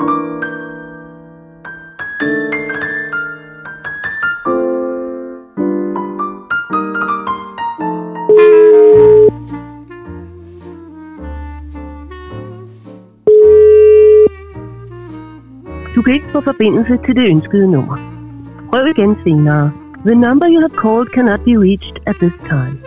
Du kan ikke få forbindelse til det ønskede nummer. Prøv igen senere. The number you have called cannot be reached at this time.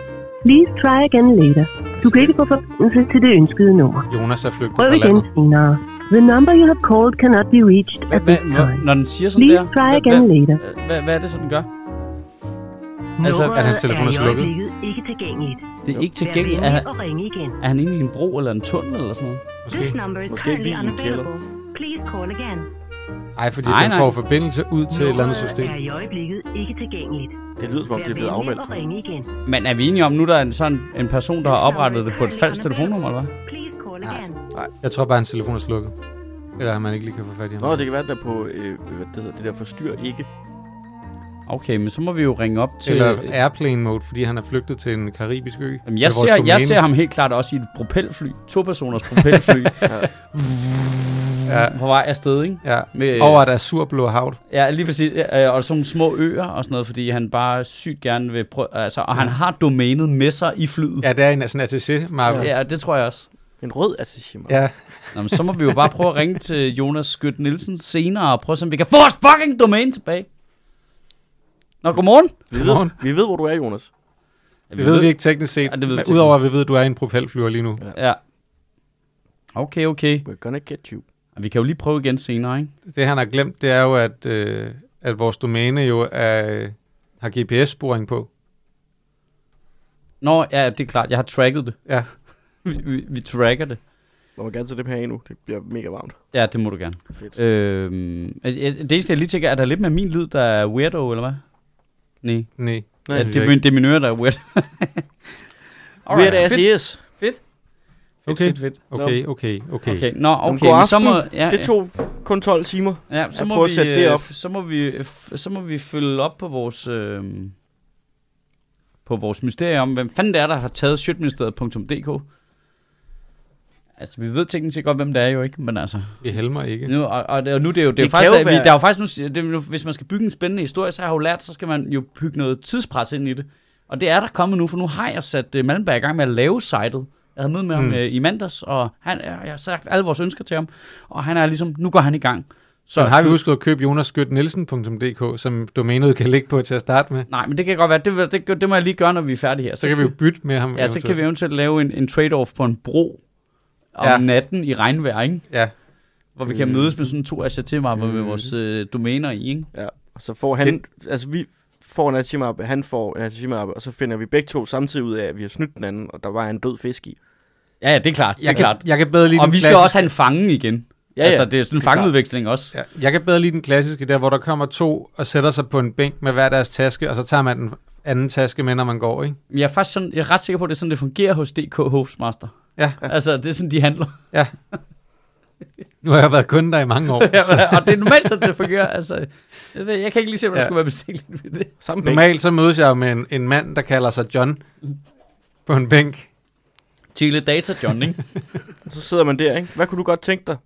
Please try again later. Du kan ikke få forbindelse til det ønskede nummer. Jonas er flygtet Prøv igen senere. The number you have called cannot be reached at this time. når den siger sådan Please der, try hvad, again later. hvad, hvad, hvad er det, så den gør? Altså, at hans telefon er slukket? ikke tilgængeligt. Det er ikke tilgængeligt. Er, er han inde i en bro eller en tunnel eller sådan noget? Måske. number is Måske currently lige i en kælder. unavailable. Please call again. Ej, fordi Nej, den nej. får forbindelse ud til et eller andet system. er i øjeblikket ikke tilgængeligt. Det lyder som om, det er blevet afmeldt. Men er vi enige om, nu der er en, sådan en person, der har oprettet det på et falsk telefonnummer, eller hvad? Call again. Jeg tror bare, hans telefon er slukket. Eller at man ikke lige kan få fat i ham. Nå, det kan være, der på øh, hvad det, hedder, det der forstyr ikke. Okay, men så må vi jo ringe op til... Eller airplane mode, fordi han er flygtet til en karibisk ø. Jamen, jeg, ser, jeg ser ham helt klart også i et propelfly. To personers propelfly. Ja. På vej afsted, ikke? Ja, Med, over et azurblå hav. Ja, lige præcis. Ja, Og sådan nogle små øer og sådan noget, fordi han bare sygt gerne vil prøve... Altså, og han har domænet med sig i flyet. Ja, det er en sådan attaché-mappe. Ja, det tror jeg også. En rød attaché. Ja, Nå, men så må vi jo bare prøve at ringe til Jonas Skødt Nielsen senere og prøve, om vi kan få vores fucking domæne tilbage. Nå, godmorgen. Vi ved, Godmorgen. vi ved, hvor du er, Jonas. Ja, det ved vi ikke teknisk set. Ja, det ved vi men teknisk. Udover at vi ved, at du er i en propelflyver lige nu. Ja. Okay, okay. We're gonna get you. Vi kan jo lige prøve igen senere, ikke? Det han har glemt, det er jo, at, øh, at vores domæne jo er, har GPS-sporing på. Nå, ja, det er klart. Jeg har tracket det. Ja. Vi, vi, vi tracker det. Må man gerne tage dem her endnu. Det bliver mega varmt. Ja, det må du gerne. Fedt. Øhm, øh, øh, det eneste, jeg lige tænker, er der lidt med min lyd, der er weirdo, eller hvad? Nej. Nej. Nej, Ja, det er min, det er min øre, der er weird. Weird ass fedt, yes. fedt, Okay. fedt, fedt. Okay, okay, okay. Okay, nå, okay, men så må, ja, Det tog kun 12 timer. ja, så Jeg må vi, at sætte det øh, op. så må vi, øh, så må vi følge op på vores, øh, på vores mysterie om, hvem fanden det er, der har taget shitministeriet.dk. Altså, vi ved teknisk set godt, hvem det er jo ikke, men altså, Vi helmer ikke. nu, og, og, og nu det er jo, det er jo Det faktisk, kan jo at vi, være- der er jo faktisk nu, det, er nu, hvis man skal bygge en spændende historie, så har jeg jo lært, så skal man jo bygge noget tidspres ind i det. Og det er der kommet nu, for nu har jeg sat uh, Malmberg i gang med at lave sitet. Jeg havde møde med ham Mm. uh, i mandags, og han, jeg, jeg har sagt alle vores ønsker til ham, og han er ligesom, nu går han i gang. Så har vi du- husket at købe jonasskytnielsen.dk, som domænet kan ligge på til at starte med. Nej, men det kan godt være, det, vil- det, det må jeg lige gøre, når vi er færdige her. Så kan vi jo bytte med ham. Ja, så kan vi eventuelt lave en, en trade-off på en bro om Ja. natten i regnvejr, ikke? Ja, Hvor vi kan mødes med sådan to HTML-mapper med vores øh, domæner i, ikke? Ja. Og så får han... Altså, vi får en attaché han får en attaché og så finder vi begge to samtidig ud af, at vi har snydt den anden, og der var en død fisk i. Ja, ja, det er klart. Det er jeg klart. kan, jeg kan bedre lide Og vi skal klassiske- også have en fange igen. Ja, altså, ja. det er sådan en det fangeudveksling også. Ja, jeg kan bedre lide den klassiske der, hvor der kommer to og sætter sig på en bænk med hver deres taske, og så tager man den anden taske med, når man går, ikke? Jeg er faktisk sådan, jeg er ret sikker på, at det er sådan, det fungerer hos DK Hostmaster. Ja. Altså, det er sådan, de handler. Nu har jeg været kunde der i mange år. så Ja, og det er normalt sådan, det fungerer. Altså, jeg, ved, jeg kan ikke lige se, hvad der Ja. skulle være bestilt ved det. Samme bænk. normalt så mødes jeg med en, en mand, der kalder sig John på en bænk. Chile Data John, ikke? Og så sidder man der, ikke? Hvad kunne du godt tænke dig?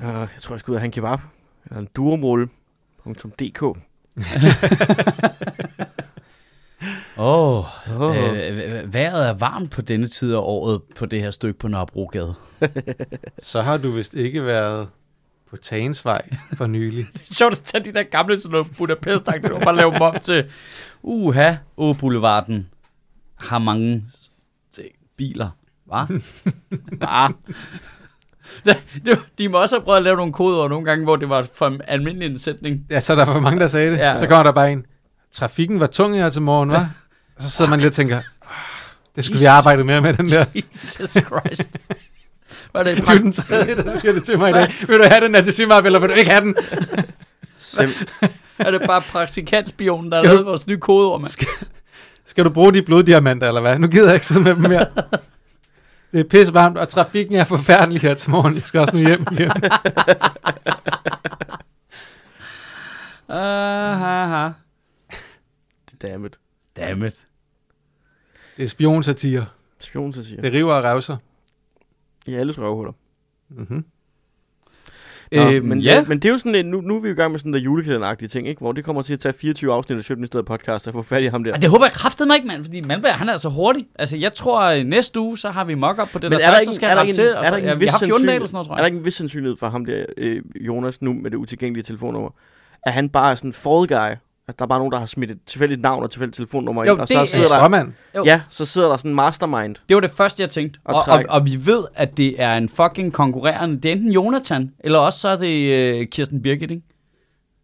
Uh, jeg tror, jeg skal ud og have en kebab. Eller en duromol.dk. Åh, Åh. oh, øh, vejret er varmt på denne tid af året på det her stykke på Nørrebrogade. Så har du vist ikke været på Tagensvej for nylig. Det er sjovt at tage de der gamle sådan noget budapest og bare lave dem om til, uha, Å Boulevarden har mange biler. Hva? Bare. Det, det, de må også have prøvet at lave nogle koder nogle gange, hvor det var for en almindelig sætning. Ja, så er der for mange, der sagde det. Ja. Så kommer der bare en. Trafikken var tung her til morgen, hva'? Og så sidder man lidt og tænker, "Ah, det skulle vi arbejde mere med, den der. Jesus Christ. Var det en Du er den tredje, der siger det til mig i dag. Vil du have den attaché eller vil du ikke have den? Sim- er det bare praktikantspionen, der har Skal lavet vores nye kodeord, mand? Skal du bruge de bloddiamanter, eller hvad? Nu gider jeg ikke sidde med dem mere. Det er pisse varmt, og trafikken er forfærdelig her til morgen. Jeg skal også nu hjem igen. Aha. Dammit. Dammit. Det er spionsatire. Spion, så siger. Det river og revser. I alles røvhuller. Mm-hmm. Nå, Øhm, men, ja. ja. men det er jo sådan, en- nu, nu er vi jo i gang med sådan der julekalenderagtige ting, ikke? Hvor det kommer til at tage 24 afsnit af 17 i stedet podcast at få fat i ham der. Og det håber jeg kraftedeme ikke, mand, fordi Malberg, han er altså hurtig. Altså, jeg tror, at næste uge, så har vi mock-up på det, Men der er der ikke, så skal er jeg der ikke, til. og er der ikke en vi vis har 14 dage sandsynlighed, sådan noget, tror er jeg. der ikke en vis sandsynlighed for ham der, øh, Jonas, nu med det utilgængelige telefonnummer, at han bare er sådan en fall guy, at der er bare nogen, der har smidt et tilfældigt navn og tilfældigt telefonnummer Jo, ind, og det så er sidder der. Jo. ja, så sidder der sådan en mastermind. Det var det første, jeg tænkte. Og Og, og, og vi ved, at det er en fucking konkurrerende. Det er enten Jonathan, eller også så er det øh, Kirsten Birgit, ikke?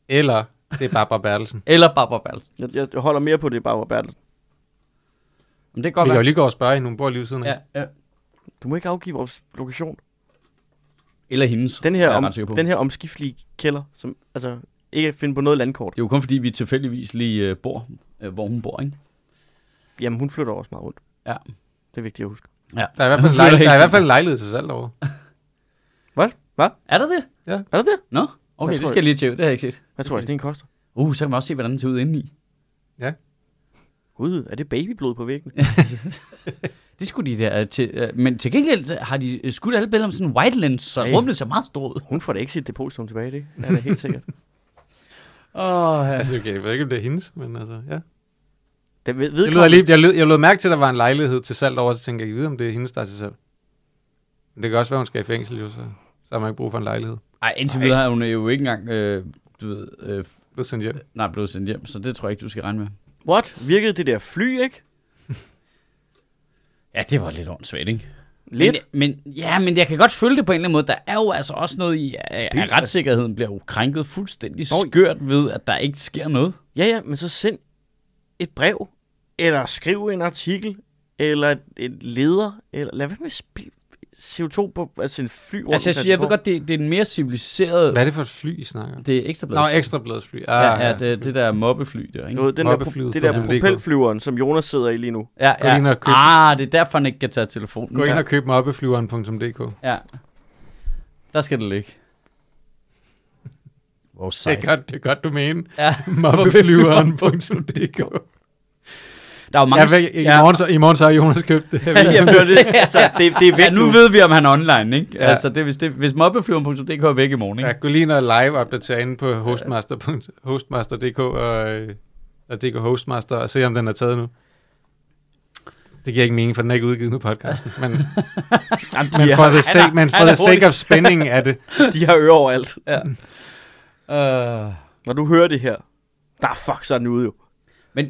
Eller det er Barbara Bertelsen. Eller Barbara Bertelsen. Jeg, jeg holder mere på det, Barbara Bertelsen. Men det kan godt Vi kan jo lige gå og spørge hende, hun bor lige ved siden af. Ja, ja. Du må ikke afgive vores lokation. Eller hendes. Den er her, om, den her omskiftelige kælder, som altså ikke finde på noget landkort. Det er jo kun fordi, vi tilfældigvis lige øh, bor, øh, hvor hun bor, ikke? Jamen, hun flytter også meget rundt. Ja. Det er vigtigt at huske. Ja. Der er i hvert fald, hele der er i hvert fald en lejlighed til salg over. Hvad? Hvad? Er der det? Er det det? Nå, okay, Jeg det skal jeg lige tjekke. Det har jeg ikke set. Hvad tror jeg, den koster? Uh, så kan man også se, hvordan den ser ud indeni. Gud, er det babyblod på væggen? Det skulle de der til. Øh, men til gengæld har de skudt alle billeder om sådan en white lens, så Ej. rummet ser meget stort ud. Hun får da ikke sit depositum tilbage, det er det helt sikkert. Åh, ja. Altså, okay, jeg ved ikke, om det er hendes, men altså, ja. Det ved, Jeg lød, lige, jeg, lød, jeg lød mærke til, at der var en lejlighed til salg over, så tænkte jeg, jeg ved, om det er hendes, der er til salg. Men det kan også være, hun skal i fængsel, jo, så, så har man ikke brug for en lejlighed. Ej, indtil videre har hun jo ikke engang, øh, du ved, øh, Blevet sendt hjem. nej, blevet sendt hjem, så det tror jeg ikke, du skal regne med. What? Virkede det der fly, ikke? Ja, det var lidt åndssvagt, ikke? Lidt? Men, men, ja, men jeg kan godt følge det på en eller anden måde. Der er jo altså også noget i, at, at retssikkerheden bliver jo krænket fuldstændig Nå, skørt ved, at der ikke sker noget. Ja, ja, men så send et brev, eller skriv en artikel, eller et, et leder, eller lad være med at spille CO2 på, altså en fly rundt. Altså, jeg, siger, jeg ved godt, det, det er en mere civiliseret... Hvad er det for et fly, I snakker? Det er ekstra Nå, ekstrabladsfly. Ah, Ja, ja, det, det der mobbefly der, Du ikke? ved, den der, pro- det der propelflyveren, som Jonas sidder i lige nu. Ja, Gå ind ja. og køb- Ah, det er derfor, han ikke kan tage telefonen. Gå ind ja. og køb mobbeflyveren.dk. Ja. Der skal det ligge. Hvor Det sejt. er godt, det er godt, du mener. Ja, mobbeflyveren.dk. der er jo mange... Ja, hvad- i, Ja. morgen, så, I morgen så har Jonas købt det. Jeg ikke, Jamen, det. Altså, det, det er Ja, væk nu nu. ved vi, om han er online, ikke? Ja. Ja. Altså, det, hvis, det, hvis mobbeflyveren.dk er væk i morgen, ikke? Ja, gå lige ind og live-opdatere inde på hostmaster, hostmaster.dk og, øh, og DK Hostmaster og se, om den er taget nu. Det giver ikke mening, for den er ikke udgivet nu podcasten. Men, Jamen, men for har, the sake, men for the sake of spænding er det. de har øre overalt. Uh, Når du hører det her, der er fuck så den ude jo. men,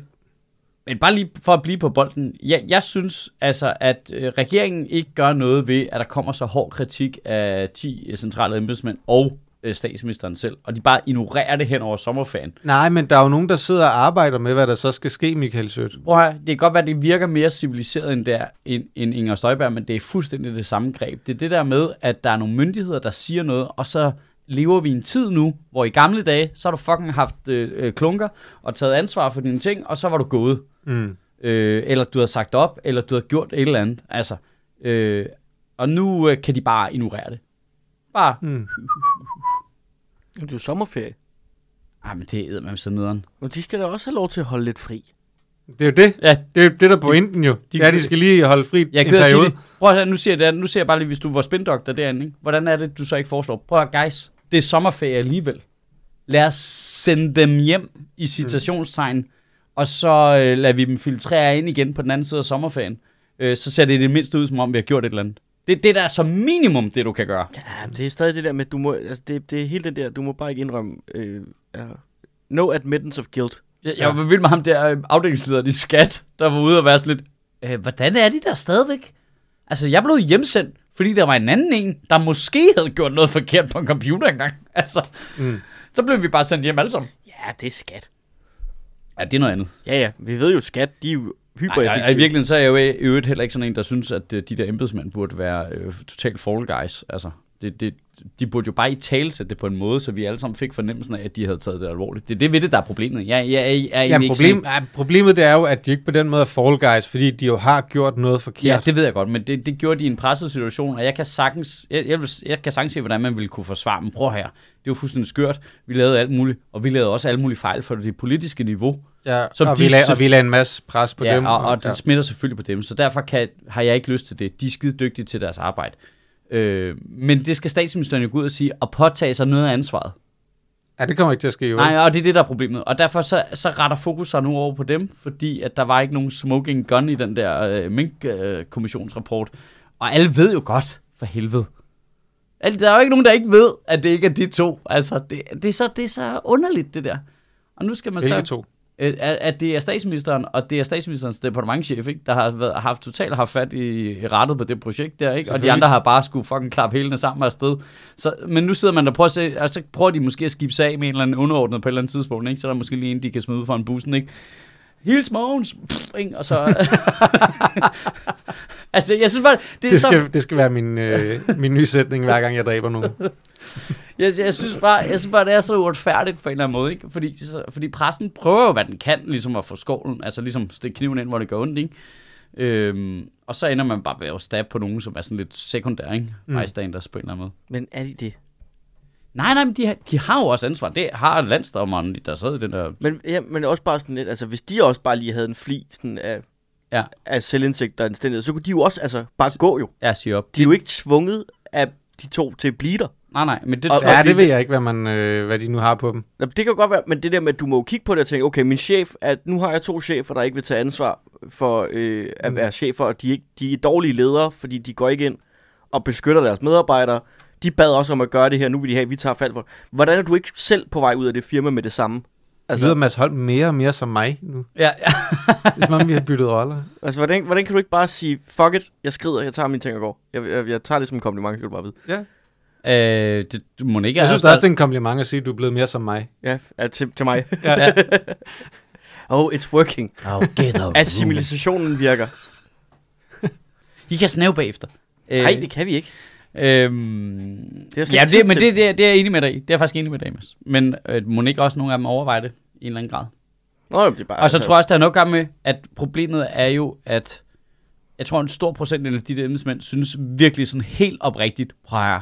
men bare lige for at blive på bolden. Jeg, jeg synes altså, at øh, regeringen ikke gør noget ved, at der kommer så hård kritik af 10 centrale embedsmænd og øh, statsministeren selv. Og de bare ignorerer det hen over sommerferien. Nej, men der er jo nogen, der sidder og arbejder med, hvad der så skal ske, Michael Sødt. Prøv høre, det kan godt være, at det virker mere civiliseret end, der, end, end Inger Støjberg, men det er fuldstændig det samme greb. Det er det der med, at der er nogle myndigheder, der siger noget, og så lever vi i en tid nu, hvor i gamle dage, så har du fucking haft øh, øh, klunker og taget ansvar for dine ting, og så var du gået. Mm. Øh, eller du har sagt op, eller du har gjort et eller andet. Altså, øh, og nu øh, kan de bare ignorere det. Bare, Mm. Det er jo sommerferie. ah, men det er man så nederen. Og de skal da også have lov til at holde lidt fri. Det er jo det. Ja, Det er det, der er pointen jo. de- ja, de skal lige holde fri Jeg en at sige periode. det. Prøv at høre, nu siger jeg, det, nu siger jeg bare lige, hvis du var spindoktor derinde, ikke? hvordan er det, du så ikke foreslår? Prøv at guys, det er sommerferie alligevel. Lad os sende dem hjem i citationstegn, og så øh, lader vi dem filtrere ind igen på den anden side af sommerferien. Øh, så ser det i det mindste ud, som om vi har gjort et eller andet. Det, det der er som minimum det, du kan gøre. Ja, men det er stadig det der med, du må, altså det, det er hele den der, du må bare ikke indrømme, øh, uh, no admittance of guilt. Jeg, jeg var vild med ham der øh, afdelingslederen i skat, der var ude og være sådan lidt, øh, hvordan er de der stadigvæk? Altså, jeg blev hjemsendt, fordi der var en anden en, der måske havde gjort noget forkert på en computer engang. Altså, Mm. så blev vi bare sendt hjem alle sammen. Ja, det er skat. Ja, det er noget andet. Ja, ja, vi ved jo, skat, de er jo Nej, hypereffektive. i virkeligheden så er jeg jo i øvrigt heller ikke sådan en, der synes, at øh, de der embedsmænd burde være øh, totalt fall guys. Altså, det, det, de burde jo bare i tale sætte det på en måde, så vi alle sammen fik fornemmelsen af, at de havde taget det alvorligt. Det er det ved det, der er problemet. Jeg, jeg, jeg, jeg er Ja, egentlig ikke problem, ja, problemet det er jo, at de ikke på den måde er fall guys, fordi de jo har gjort noget forkert. Ja, det ved jeg godt, men det, det gjorde de i en presset situation, og jeg kan sagtens, jeg, jeg, vil, jeg kan sagtens se, hvordan man ville kunne forsvare dem. Prøv her, det var fuldstændig skørt. Vi lavede alt muligt, og vi lavede også alt muligt fejl for det politiske niveau. ja, som og, de vi lag, selv- og vi lagde en masse pres på ja, dem. og, og det ja. smitter selvfølgelig på dem, så derfor kan, har jeg ikke lyst til det. De er skide dygtige til deres arbejde. Øh, men det skal statsministeren jo gå ud og sige, og påtage sig noget af ansvaret. Ja, det kommer ikke til at ske, jo. Nej, og det er det, der er problemet. Og derfor så, så retter fokus sig nu over på dem, fordi at der var ikke nogen smoking gun i den der øh, Mink-kommissionsrapport. og alle ved jo godt, for helvede. Alle- Der er jo ikke nogen, der ikke ved, at det ikke er de to. Altså, det, det, er, så, det er så underligt, det der. Og nu skal man Hvilke så... to? Øh, at, at det er statsministeren, og det er statsministerens departementchef, ikke, der har været, haft totalt haft fat i, rettet på det projekt der, ikke? og de andre har bare skulle fucking klappe hælene sammen afsted. Så, men nu sidder man der og prøver at se, og så prøver de måske at skibbe sig af med en eller anden underordnet på et eller andet tidspunkt, ikke? så er der måske lige en, de kan smide ud for en bussen, ikke? Hils Mogens! Og så... altså, jeg synes bare, det er Det så... skal, det skal være min, øh, min nye sætning, hver gang jeg dræber nogen. Jeg, jeg, synes bare, jeg synes bare, det er så uretfærdigt på en eller anden måde, ikke? Fordi, så, fordi pressen prøver jo, hvad den kan, ligesom at få skålen, altså ligesom stikke kniven ind, hvor det gør ondt, ikke? Øhm, og så ender man bare ved at stabbe på nogen, som er sådan lidt sekundær, ikke? Mm. Bystanders på en eller anden måde. Men er de det? Nej, nej, men de har, de har jo også ansvar. Det har landstommeren, der sad i den der... Men, ja, men også bare sådan lidt, altså hvis de også bare lige havde en fli sådan af, Ja. af selvindsigt og anstændighed, så kunne de jo også altså, bare gå jo. Ja, siger op. De er jo ikke tvunget af de to til at blive der. Nej, nej, men det Og- Ja, jeg... det ved jeg ikke, hvad, man, øh, hvad de nu har på dem. Nå, Det kan jo godt være, men det der med, at du må jo kigge på det og tænke, okay, min chef, at nu har jeg to chefer, der ikke vil tage ansvar for øh, at Mm. være chefer, og de er, ikke, de er dårlige ledere, fordi de går ikke ind og beskytter deres medarbejdere. De bad også om at gøre det her, nu vil de have, at vi tager fald for. Hvordan er du ikke selv på vej ud af det firma med det samme? Det lyder Mads Holm mere og mere som mig nu. Ja, ja. Det er som om, vi har byttet roller. Altså, hvordan, hvordan kan du ikke bare sige, fuck it, jeg skrider, jeg tager mine ting og går. Jeg, jeg, jeg tager det som en kompliment, skal du bare vide. Ja. Øh, det, du må ikke Jeg synes også, det er en kompliment at sige, at du er blevet mere som mig. Ja, ja til, til mig. Ja. Ja. oh, it's working. Okay, Assimilationen virker. I kan snæve bagefter. Øh, Nej, det kan vi ikke. Øhm, Det er ja, det, men det, det, det er jeg enig med dig i. Det er jeg faktisk enig med dig i, Mads. Men øh, må ikke også nogle af dem overveje det i en eller anden grad? Nå, det er bare, Og så tror jeg også, der er noget gang med, at problemet er jo, at jeg tror, en stor procentdel af de der embedsmænd synes virkelig sådan helt oprigtigt, prøv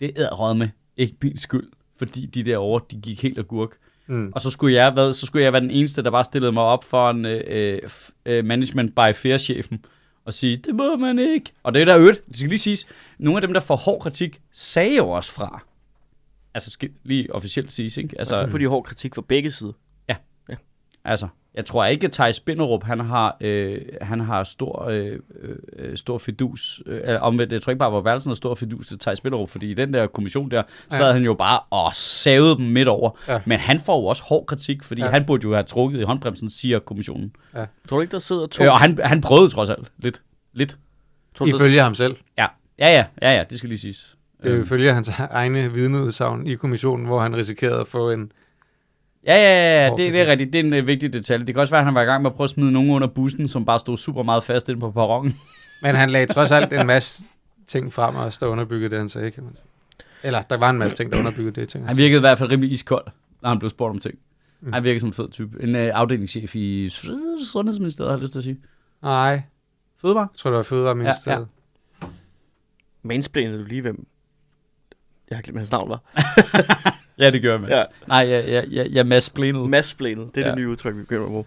det er råd med, ikke min skyld, fordi de derovre, de gik helt agurk. Mm. Og så skulle jeg, hvad, så skulle jeg være den eneste, der bare stillede mig op for en øh, øh, f- øh, management by fair-chefen og sige, det må man ikke. Og det er der øvrigt, det skal lige siges, nogle af dem, der får hård kritik, sagde jo også fra. Altså, skal lige officielt siges, ikke? Altså, Altså, de hård kritik fra begge sider. altså jeg tror ikke, at Thijs Binderup, han har, øh, han har stor, øh, øh, stor fidus. Øh, eller omvendt, jeg tror ikke bare, at Værelsen har stor fidus til Thijs Binderup, fordi i den der kommission der, Ja. sad han jo bare og savede dem midt over. Ja. Men han får jo også hård kritik, fordi Ja. ja. han burde jo have trukket i håndbremsen, siger kommissionen. Tror du ikke, der sidder to? Øh, og han, han prøvede trods alt lidt. Lidt. tror du, der, Ifølge ham selv. Ja. Ja, ja, ja, ja, det skal lige siges. Det er Øhm, ifølge hans egne vidneudsagn i kommissionen, hvor han risikerede at få en... Ja, ja, ja, ja det, det er rigtigt. Det er en uh, vigtig detalje. Det kan også være, at han var i gang med at prøve at smide nogen under bussen, som bare stod super meget fast inde på perronen. Men han lagde trods alt en masse ting frem, og der underbyggede det, han sagde, kan man. Eller, der var en masse ting, der underbyggede det, ting. Han virkede i hvert fald rimelig iskold, når han blev spurgt om ting. Mm. Han virkede som en fed type. En uh, afdelingschef i Sundhedsministeriet, har jeg lyst til at sige. Nej, jeg Fødevare? tror, det var Fødevareministeriet. Ja, Mansplænede du lige, hvem... Jeg har glemt, hvad hans navn var. Ja, det gør jeg med. Ja. Nej, jeg, jeg, jeg, jeg massplænede. Massplænede, det er ja. Det nye udtryk, vi begynder at bruge.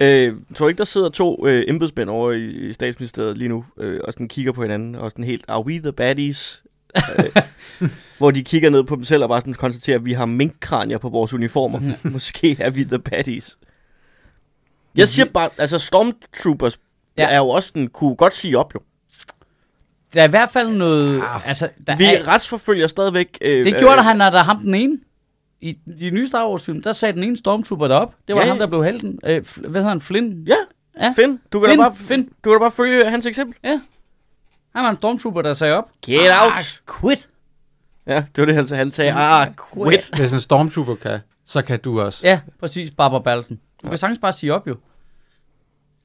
Øh, tror du ikke, der sidder to øh, embedsmænd over i, i statsministeriet lige nu, øh, og sådan kigger på hinanden, og sådan helt, are we the baddies? øh, hvor de kigger ned på dem selv og bare sådan konstaterer, at vi har minkkranier på vores uniformer. Måske er vi the baddies. Jeg siger bare, altså Stormtroopers ja. Ja. er jo også den, kunne godt sige op jo. Der er i hvert fald noget... Ah. Altså, der Vi er, retsforfølger stadigvæk... Øh, det gjorde der han, når der ham den ene. I de nye Star Wars film, der sagde den ene Stormtrooper derop. Det var Ja, ja, ham, ja. der blev helten. Øh, hvad hedder han? Flynn? Ja, Ja. Finn, du kan, Finn, da bare, Finn. du kan da bare følge hans eksempel. Han var en Stormtrooper, der sagde op. Get ah, out! Quit! Ja, det var det, han sagde. Han sagde, ah, quit. Hvis en stormtrooper kan, så kan du også. Ja, præcis, Barbara Bertelsen. Du kan sagtens bare sige op, jo.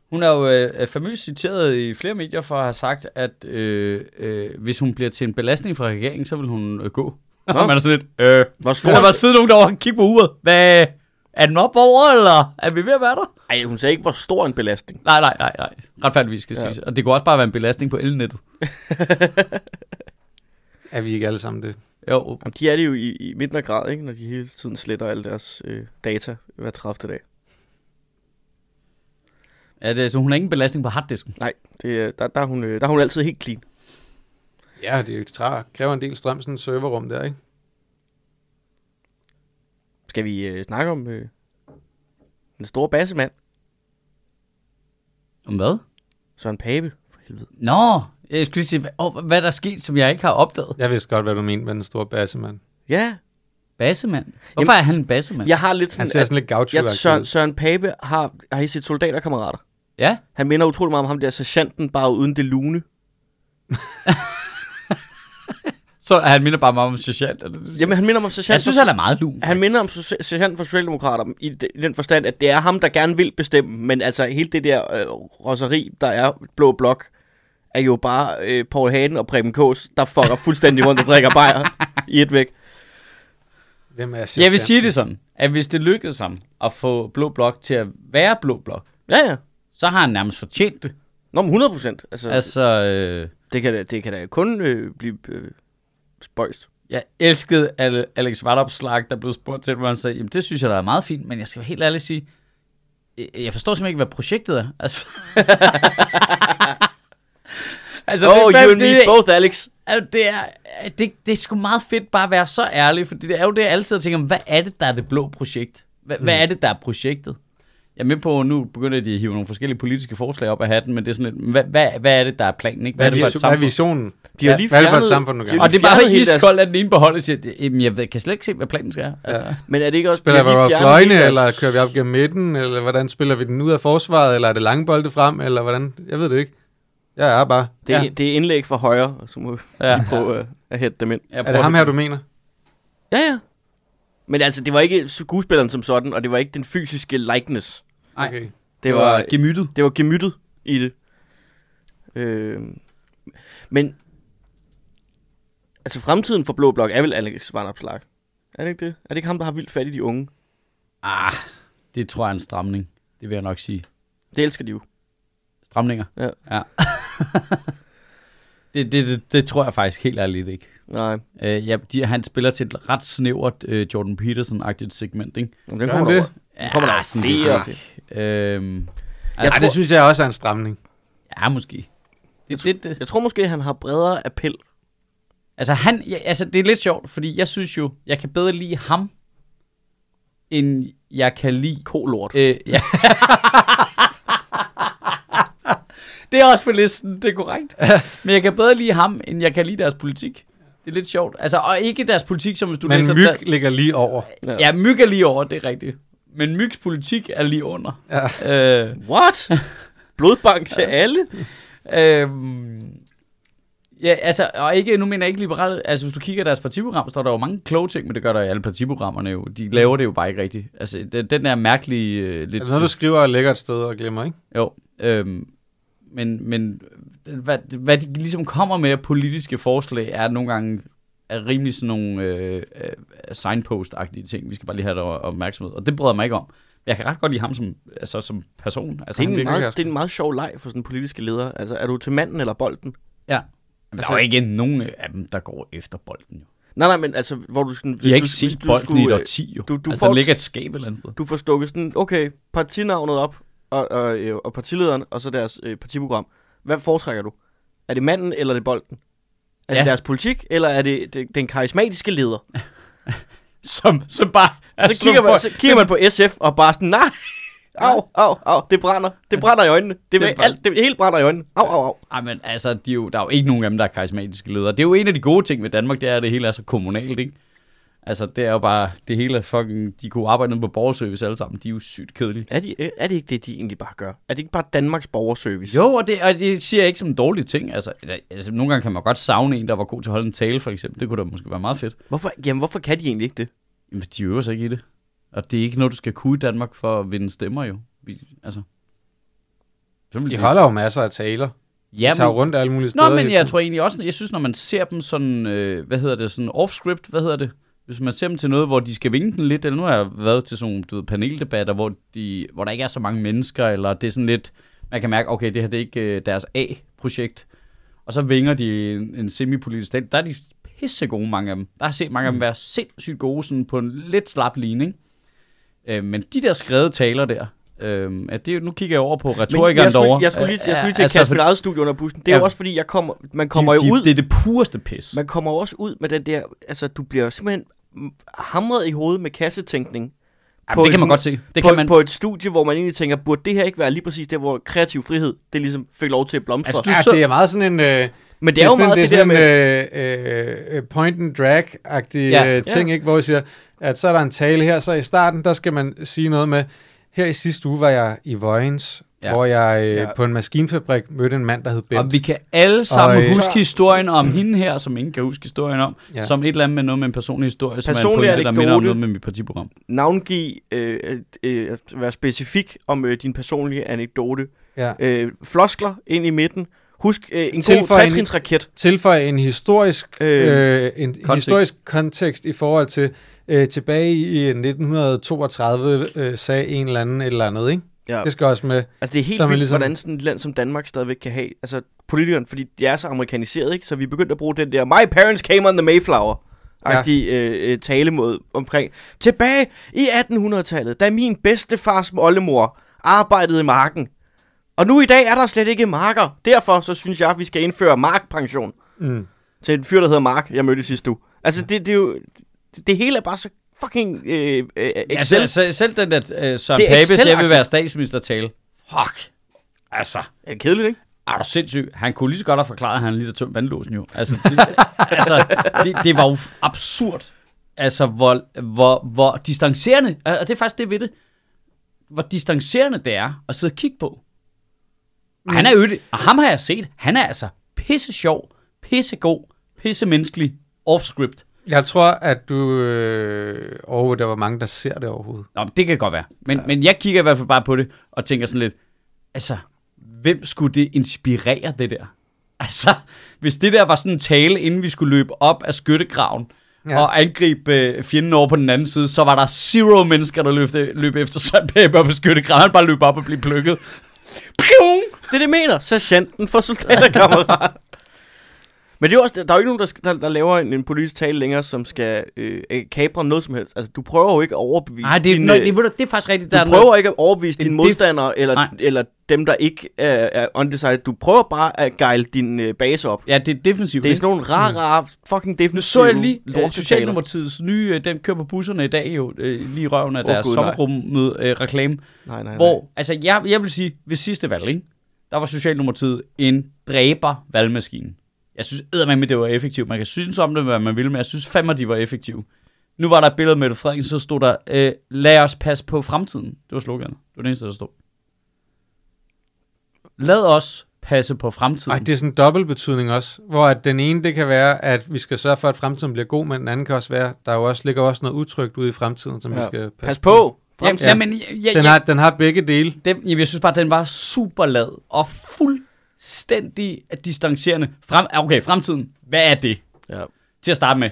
Hun er jo øh, famøst citeret i flere medier for at have sagt, at øh, øh, hvis hun bliver til en belastning fra regeringen, så vil hun øh, gå. Nå. Og man er sådan lidt, øh, Hvor der var stor... sidde nogen derovre og kigge på uret. Hvad, er den op over, eller er vi ved at være der? Ej, hun sagde ikke, hvor stor en belastning. Nej, nej, nej, nej. Retfærdigvis skal Ja. ja. siges. Og det kunne også bare være en belastning på elnettet. Er vi ikke alle sammen det? Jo, Jamen, de er det jo i, i mindre grad, ikke? Når de hele tiden sletter alle deres øh, data hver 30. dag. Ja, det, så hun har ingen belastning på harddisken. Nej, det, er- der, der, er hun, øh, der er hun altid helt clean. Ja, det træ- kræver en del strøm, sådan en serverrum der, ikke? Skal vi øh, snakke om øh, den store bassemand, Om hvad? Søren Pape? For helvede. Nå, jeg skulle sige, hvad, oh, hvad der er sket, som jeg ikke har opdaget. Jeg vidste godt, hvad du mente med den store bassemand. Ja, Bassemand. Hvorfor Jamen, er han en bassemand? jeg har lidt sådan... Han ser sådan lidt gaucho ja, Søren, Søren Pape har, har I set soldaterkammerater? Ja, Han minder utrolig meget om ham der sergeanten, bare uden det lune. så han minder bare meget om sergeant. er siger? Jamen, han minder om sergeanten. jeg synes, han er meget lun. Han minder om sergeanten for Socialdemokrater i, de- i den forstand, at det er ham, der gerne vil bestemme, men altså hele det der øh, rosseri, der er blå blok, er jo bare øh, Paul Hagen og Preben Kås, der fucker fuldstændig rundt og drikker bajer i et væk. Hvem er Jeg vil sige det sådan, at hvis det lykkedes ham at få Blå Blok til at være Blå Blok, Ja, ja. Så har han nærmest fortjent det. Nå, men 100 procent. Altså, altså, øh, det, kan da, det kan da kun øh, blive øh, spøjst. jeg elskede Ale- Alex Vartopslag, der blev spurgt til, hvor han sagde, jamen det synes jeg, der er meget fint, men jeg skal helt ærligt sige, jeg- forstår simpelthen ikke, hvad projektet er. Altså, altså oh, det, you and me both, Alex. Altså, det, er, det, det er sgu meget fedt bare at være så ærlig, fordi det er jo det, jeg altid tænker, hvad er det, der er det blå projekt? Hvad, mm. hvad er det, der er projektet? Jeg er med på, at nu begynder de at hive nogle forskellige politiske forslag op af hatten, men det er sådan lidt, hvad, hvad, hvad er det, der er planen? Ikke? Hvad er, det for et vision, hvad er samfund? visionen? De har lige hvad er det for et fjernet- samfund, du de gerne Og det er bare deres- iskoldt, at den ene beholder siger, jamen, jeg ved- kan slet ikke se, hvad planen skal være. Altså, Ja. Men er det ikke også... Spiller vi fjernet fløjene, eller kører vi op gennem midten, eller hvordan spiller vi den ud af forsvaret, eller er det lange bolde frem, eller hvordan? Jeg ved det ikke. Jeg er bare. Det er, Ja. det er indlæg fra højre, så må vi Ja. prøve øh, at hætte dem ind. Jeg Er prøver det ham her, du mener? Ja, ja. Men altså, det var ikke skuespilleren som sådan, og det var ikke den fysiske likeness. Nej. Okay. Det var, gemyttet. det var gemyttet i det. Øh, men, altså fremtiden for Blå Blok er vel Alex Vanopslag. Er det ikke det? Er det ikke ham, der har vildt fat i de unge? Ah, det tror jeg er en stramning. Det vil jeg nok sige. Det elsker de jo. Stramninger? Ja. ja. det, det, det, det tror jeg faktisk helt ærligt ikke. Nej, Øh, ja, de, han spiller til et ret snævert øh, Jordan Peterson-agtigt segment, ikke? men den kommer han der det? Den kommer der sådan flere. Øhm, altså, det synes jeg også er en stramning. ja, måske. Det, det, det, Jeg tror måske, han har bredere appel. altså, han, ja, altså, det er lidt sjovt, fordi jeg synes jo, jeg kan bedre lide ham, end jeg kan lide Kolort. Øh, ja. det er også på listen, det er korrekt. Men jeg kan bedre lide ham, end jeg kan lide deres politik. Det er lidt sjovt. Altså, og ikke deres politik, som hvis du Men læser... myg ligger lige over. Ja, myg er lige over, det er rigtigt. Men mygs politik er lige under. Ja. Øh, What? Blodbank til alle? øh, ja, altså, og ikke, nu mener jeg ikke liberalt, altså hvis du kigger i deres partiprogram, står der jo mange kloge ting, men det gør der i alle partiprogrammerne jo. De laver det jo bare ikke rigtigt. Altså, den, den der mærkelige... Øh, Er lidt, det noget, du skriver og lægger et sted og glemmer, ikke? Jo, øhm, men, men hvad, hvad de ligesom kommer med af politiske forslag, er nogle gange er rimelig sådan nogle øh, øh, signpost-agtige ting. Vi skal bare lige have det opmærksomhed, og det bryder jeg mig ikke om. Jeg kan ret godt lide ham som, altså, som person. Altså, Det er, en meget, det er en meget sjov leg for sådan en politiske leder. Altså, er du til manden eller bolden? ja. Men der er jo ikke nogen af dem, der går efter bolden. Jo. Nej, nej, men altså, hvor du sådan... De har ikke du, set bolden i et årti, jo. du- du altså, får- der ligger et skab et eller andet sted. du får stukket sådan, okay, partinavnet op, og, og, øh, og partilederen, og så deres øh, partiprogram. Hvad foretrækker du? Er det manden, eller er det bolden? Er det Ja. deres politik, eller er det, det den karismatiske leder? Som, som bare... Altså, så, kigger man, så kigger man på SF, og bare sådan, nej, au, au, au, det brænder. Det brænder i øjnene. Det, Det alt, det helt brænder i øjnene. Au, au, au. Ej, men altså, de er jo, der er jo ikke nogen af dem, der er karismatiske ledere. Det er jo en af de gode ting ved Danmark, det er, at det hele er så kommunalt, ikke? Altså, det er jo bare, det hele fucking, de kunne arbejde på borgerservice alle sammen, de er jo sygt kedelige. Er, de, er det ikke det, de egentlig bare gør? Er det ikke bare Danmarks borgerservice? Jo, og det, og det siger jeg ikke som en dårlig ting. Altså, altså, nogle gange kan man godt savne en, der var god til at holde en tale, for eksempel. Det kunne da måske være meget fedt. Hvorfor, jamen, hvorfor kan de egentlig ikke det? Jamen, de øver sig ikke i det. Og det er ikke noget, du skal kunne i Danmark for at vinde stemmer, jo. Vi, altså. De holder jo masser af taler. ja, De tager men, rundt alle mulige steder. Nå, men jeg tror egentlig også, jeg synes, når man ser dem sådan, øh, hvad hedder det, sådan off-script, hvad hedder det? Hvis man ser dem til noget, hvor de skal vinge den lidt, eller nu har jeg været til sådan nogle du ved, paneldebatter, hvor, de, hvor der ikke er så mange mennesker, eller det er sådan lidt, man kan mærke, okay, det her det er ikke øh, deres A-projekt, og så vinger de en, en semipolitisk stat. Der er de pisse gode, mange af dem. Der har set mange af dem være sindssygt gode, sådan på en lidt slap ikke? Øh, men de der skrevet taler der, Øhm, at det, nu kigger jeg over på retorikeren derovre. jeg skulle lige, jeg skulle lige til at kaste for- mit eget studie under bussen. Det er Ja. også fordi, jeg kommer, man kommer de, jo de, ud, Det er det pureste pis. man kommer også ud med den der, altså du bliver simpelthen mm, hamret i hovedet med kassetænkning. Jamen, det kan man et- godt se. Det på, kan man, på et studie, hvor man egentlig tænker, burde det her ikke være lige præcis der, hvor kreativ frihed, det ligesom fik lov til at blomstre. Altså, du Ja, så- det er meget sådan en... Øh, Men det er jo sådan, meget det, det, der er med... øh, øh, point and drag-agtig Ja. ja. øh, ting, Ja. ikke? hvor jeg siger, at så er der en tale her, så i starten, der skal man sige noget med, her i sidste uge var jeg i Vojens, Ja. hvor jeg øh, Ja. på en maskinfabrik mødte en mand, der hed Bent. og vi kan alle sammen Og, øh, huske historien om hende her, som ingen kan huske historien om, ja. Som et eller andet med noget med en personlig historie, som Personlig er en pointe, der minder om noget med mit partiprogram. Navngiv, øh, øh, være specifik om øh, din personlige anekdote. Ja. Øh, floskler ind i midten. Husk øh, en god Tilføj en- trætrinsraket. Tilføje en historisk, Øh, øh, en kontekst. historisk kontekst i forhold til, øh, tilbage i 1932 øh, sagde en eller anden et eller andet, ikke? Ja. Det skal også med. Altså det er helt vildt, ligesom- hvordan sådan et land som Danmark stadigvæk kan have, altså politikeren, fordi de er så amerikaniseret, ikke? Så vi er begyndt at bruge den der, my parents came on the Mayflower, agtige øh, øh, talemåde omkring. Tilbage i 1800-tallet, da min bedstefars oldemor arbejdede i marken. Og nu i dag er der slet ikke marker. Derfor så synes jeg, at vi skal indføre markpension Mm. til en fyr, der hedder Mark, jeg mødte sidste uge. Altså det, det er jo, det, det hele er bare så fucking øh, øh, Excel. selv, selv den der uh, Søren Det er Pape, jeg vil være statsminister tale. Fuck. Altså, er det kedeligt, ikke? er du sindssyg? Han kunne lige så godt have forklaret, at han lige havde tømt vandlåsen jo. Altså, det, altså det, det var jo absurd. Altså, hvor, hvor, hvor distancerende, og det er faktisk det ved det, hvor distancerende det er at sidde og kigge på. Og han er øde, og ham har jeg set. Han er altså pisse sjov, pisse god, pisse menneskelig, off-script. Jeg tror, at du... Øh, oh, der var mange, der ser det overhovedet. Nå, men det kan godt være. Men, ja. men jeg kigger i hvert fald bare på det, og tænker sådan lidt, altså, hvem skulle det inspirere, det der? Altså, hvis det der var sådan en tale, inden vi skulle løbe op af skyttegraven, ja. Og angribe øh, fjenden over på den anden side, så var der zero mennesker, der løb, løb efter Søren Pape op af skyttegraven. Han bare løb op og blev plukket. Pjung! Det det, mener. Sergeanten for soldaterkammerat. Men det er også, der er jo ikke nogen, der, der, der laver en, en politisk tale længere, som skal øh, øh, kapre noget som helst. Altså, du prøver jo ikke at overbevise Nej, det, dine, nø, det, det er faktisk rigtigt. du Der er prøver noget, ikke at overbevise dine modstandere, eller, Nej. eller dem, der ikke er, er undecided. Du prøver bare at gejle din øh, base op. ja, det er defensivt. Det er sådan nogle rare, rare, fucking Nu defensive så jeg lige lortetaler. Socialdemokratiets nye, øh, den kører på busserne i dag jo, øh, lige røven af Åh, deres sommergruppemøde øh, reklame. Nej, nej, nej. Hvor, altså jeg, jeg vil sige, ved sidste valg, ikke? Der var Socialdemokratiet en dræber valgmaskine. Jeg synes eddermame, det var effektivt. Man kan synes om det, hvad man vil, men jeg synes fandme, de var effektive. Nu var der et billede med Mette Frederiksen, så stod der, øh, lad os passe på fremtiden. Det var sloganet. Det var det eneste, der stod. Lad os passe på fremtiden. Ej, det er sådan en dobbelt betydning også, hvor at den ene, det kan være, at vi skal sørge for, at fremtiden bliver god, men den anden kan også være, der er jo også, ligger også noget utrygt ude i fremtiden, som ja. vi skal passe, Pas på! ja, Fremtiden. ja, men, ja, Den ja, har, den har begge dele. den, jamen, jeg synes bare, den var super lad og fuldstændig distancerende. Frem, okay, fremtiden. Hvad er det? Ja. til at starte med.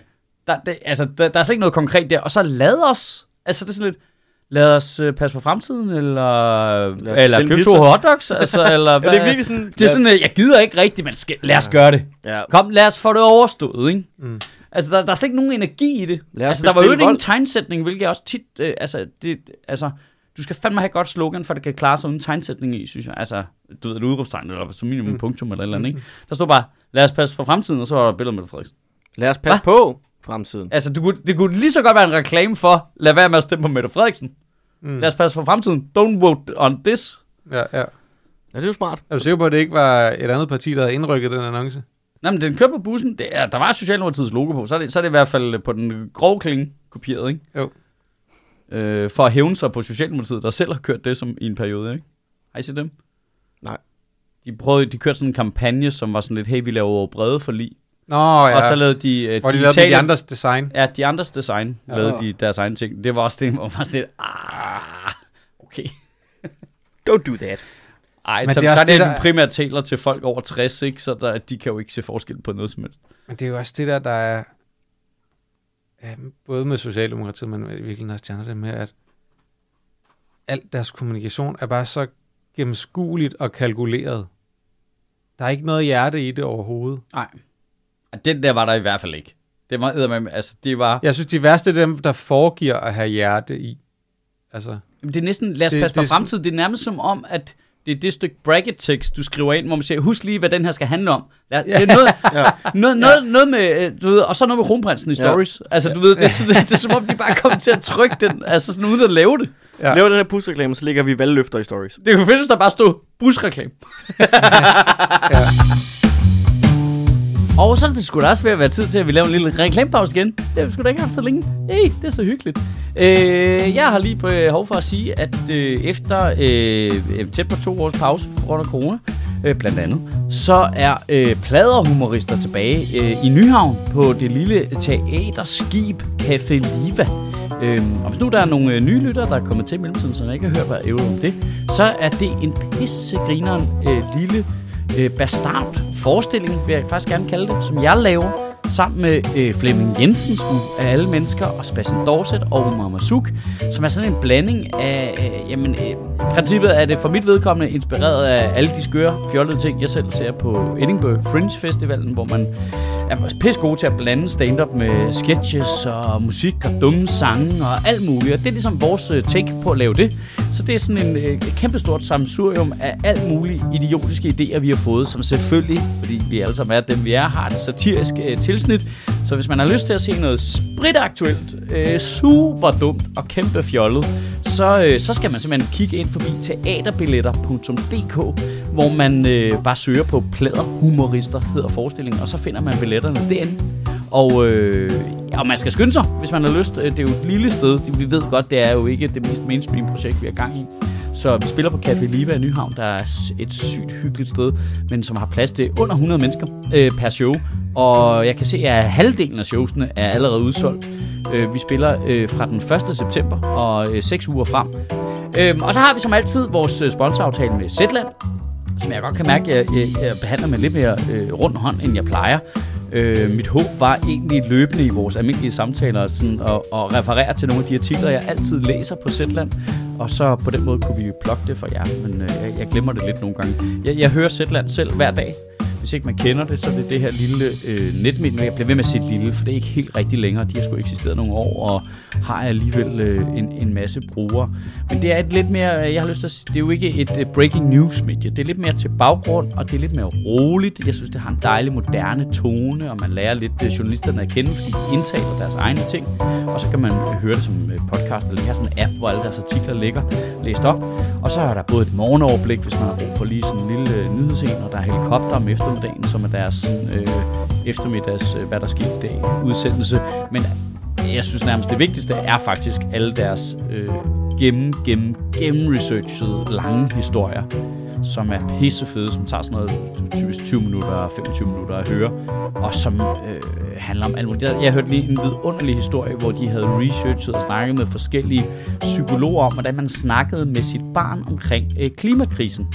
Der, det, altså, der, der er slet ikke noget konkret der. Og så lad os, altså det er sådan lidt, lad os øh, passe på fremtiden, eller, os eller købe to hotdogs, altså, eller Ja, hvad? det er virkelig sådan... det er sådan, øh, jeg gider ikke rigtigt, men skal, lad os gøre det. Ja. Kom, lad os få det overstået, ikke? Mm. Altså, der, der er slet ikke nogen energi i det. Altså, der var jo ikke ingen tegnsætning, hvilket jeg også tit, øh, altså, det, altså, du skal fandme have et godt slogan, for det kan klare sig uden tegnsætning i, synes jeg. Altså, du ved, et udråbstegn, eller som minimum mm. punktum, eller et eller andet, ikke? Der stod bare, lad os passe på fremtiden, og så var der et billede med Frederiksen. Lad os passe på fremtiden. Altså, du kunne, det kunne lige så godt være en reklame for, lad være med at stemme på Mette Frederiksen. Mm. Lad os passe på fremtiden. Don't vote on this. Ja, ja. Ja, det er jo smart. Er du sikker på, at det ikke var et andet parti, der havde indrykket den annonce? Nej, men den kørte på bussen. Det er, der var Socialdemokratiets logo på, så er, det, så er det i hvert fald på den grove klinge kopieret, ikke? Jo. Øh, for at hævne sig på Socialdemokratiet, der selv har kørt det som i en periode, ikke? Har I set dem? Nej. De, prøvede, de kørte sådan en kampagne, som var sådan lidt, hey, vi laver brede forlig. Nå, ja. Og så lavede de uh, Hvor de lavede de andres design. Ja, de andres design Ja. ja. lavede de deres egen ting. Det var også det, hvor man var sådan lidt, ah, okay. Don't do that. Ej, Men men så, det er det, der- primært taler til folk over 60, ikke? så der, de kan jo ikke se forskel på noget som helst. Men det er jo også det der, der er... Ja, både med Socialdemokratiet, men i virkeligheden også andre, det med, at alt deres kommunikation er bare så gennemskueligt og kalkuleret. Der er ikke noget hjerte i det overhovedet. Nej. Den der var der i hvert fald ikke. Det var, eddermame- altså, det var... Jeg synes, de værste er dem, der foregiver at have hjerte i. Altså, Jamen, det er næsten, lad os Det- passe det på fremtiden. Det er nærmest som om, at det er det stykke bracket-tekst, du skriver ind, hvor man siger, husk lige, hvad den her skal handle om. Lad, det er noget, Ja. noget, noget, noget med, øh, du ved, og så noget med kronprinsen i Ja. stories. Altså, du ved, det er, sådan, det er som om, de bare kommer til at trykke den, altså sådan uden at lave det. Ja. Ja. Laver den her busreklame, så lægger vi valgløfter i stories. Det kunne findes, der bare stod busreklame. Ja. Og så er det sgu da også ved at være tid til, at vi laver en lille reklamepause igen. Det har vi sgu da ikke haft så længe. Hey, det er så hyggeligt. Øh, jeg har lige behov øh, for at sige, at øh, efter øh, øh, tæt på to års pause på grund af corona, øh, blandt andet, så er øh, pladerhumorister tilbage øh, i Nyhavn på det lille teaterskib Café Liva. Øhm, og hvis nu der er nogle øh, nye lyttere, der er kommet til i mellemtiden, som ikke har hørt, hvad jeg om det, så er det en pissegrineren øh, lille øh, bastard forestilling, vil jeg faktisk gerne kalde det, som jeg laver, sammen med øh, Flemming Jensen af alle mennesker, og Sebastian Dorset og Omar som er sådan en blanding af, øh, jamen, øh, i princippet er det for mit vedkommende inspireret af alle de skøre, fjollede ting, jeg selv ser på Edinburgh Fringe Festivalen, hvor man er pisse god til at blande stand-up med sketches og musik og dumme sange og alt muligt. Og det er ligesom vores øh, take på at lave det. Så det er sådan en øh, kæmpestort samsurium af alt mulige idiotiske idéer, vi har fået, som selvfølgelig, fordi vi alle sammen er dem, vi er, har et satirisk øh, tilsnit. Så hvis man har lyst til at se noget spritaktuelt, øh, super dumt og kæmpe fjollet, så, øh, så skal man simpelthen kigge ind forbi teaterbilletter.dk, hvor man øh, bare søger på pladerhumorister, hedder forestillingen, og så finder man billetterne derinde. Og, øh, og man skal skynde sig, hvis man har lyst. Øh, det er jo et lille sted. Vi ved godt, det er jo ikke det mest mainstream projekt, vi har gang i. Så vi spiller på Café Liva i Nyhavn, der er et sygt hyggeligt sted, men som har plads til under 100 mennesker øh, per show. Og jeg kan se, at halvdelen af showsene er allerede udsolgt. Øh, vi spiller øh, fra den 1. september og øh, 6 uger frem. Øh, og så har vi som altid vores øh, sponsoraftale med Zetland, som jeg godt kan mærke, at jeg, jeg, jeg behandler med lidt mere øh, rund hånd, end jeg plejer. Øh, mit håb var egentlig løbende i vores almindelige samtaler sådan, at, at referere til nogle af de artikler, jeg altid læser på Zetland. Og så på den måde kunne vi plukke det for jer, men øh, jeg, jeg glemmer det lidt nogle gange. Jeg, jeg hører Zetland selv hver dag. Hvis ikke man kender det, så er det det her lille øh, netmedie. Jeg bliver ved med at sige lille, for det er ikke helt rigtigt længere. De har sgu eksisteret nogle år, og har alligevel øh, en, en masse brugere. Men det er et lidt mere, øh, jeg har lyst til at sige, det er jo ikke et øh, breaking news medie. Det er lidt mere til baggrund, og det er lidt mere roligt. Jeg synes, det har en dejlig moderne tone, og man lærer lidt øh, journalisterne at kende, fordi de indtaler deres egne ting. Og så kan man øh, høre det som øh, podcast, eller have sådan en app, hvor alle deres artikler ligger læst op. Og så er der både et morgenoverblik, hvis man har brug for lige sådan en lille øh, nyhedsen, og der er helikopter om dagen som er deres øh, eftermiddags, øh, hvad der skete i dag, udsendelse. Men jeg synes nærmest det vigtigste er faktisk alle deres øh, gennem, gennem, gennemresearchede lange historier, som er pissefede, som tager sådan noget typisk 20 minutter, 25 minutter at høre, og som øh, handler om alt muligt. Jeg, jeg hørte lige en vidunderlig historie, hvor de havde researchet og snakket med forskellige psykologer om, hvordan man snakkede med sit barn omkring øh, klimakrisen.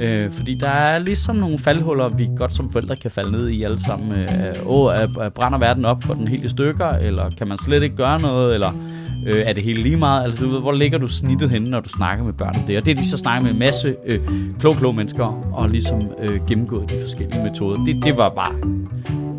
Øh, fordi der er ligesom nogle faldhuller, vi godt som forældre kan falde ned i alle sammen. Øh, åh, brænder verden op på den helt i stykker, eller kan man slet ikke gøre noget, eller øh, er det hele lige meget? Altså, du ved, hvor ligger du snittet henne, når du snakker med børn om det? Og det er de så snakker med en masse øh, kloge, kloge mennesker, og ligesom øh, gennemgået de forskellige metoder. Det, det var bare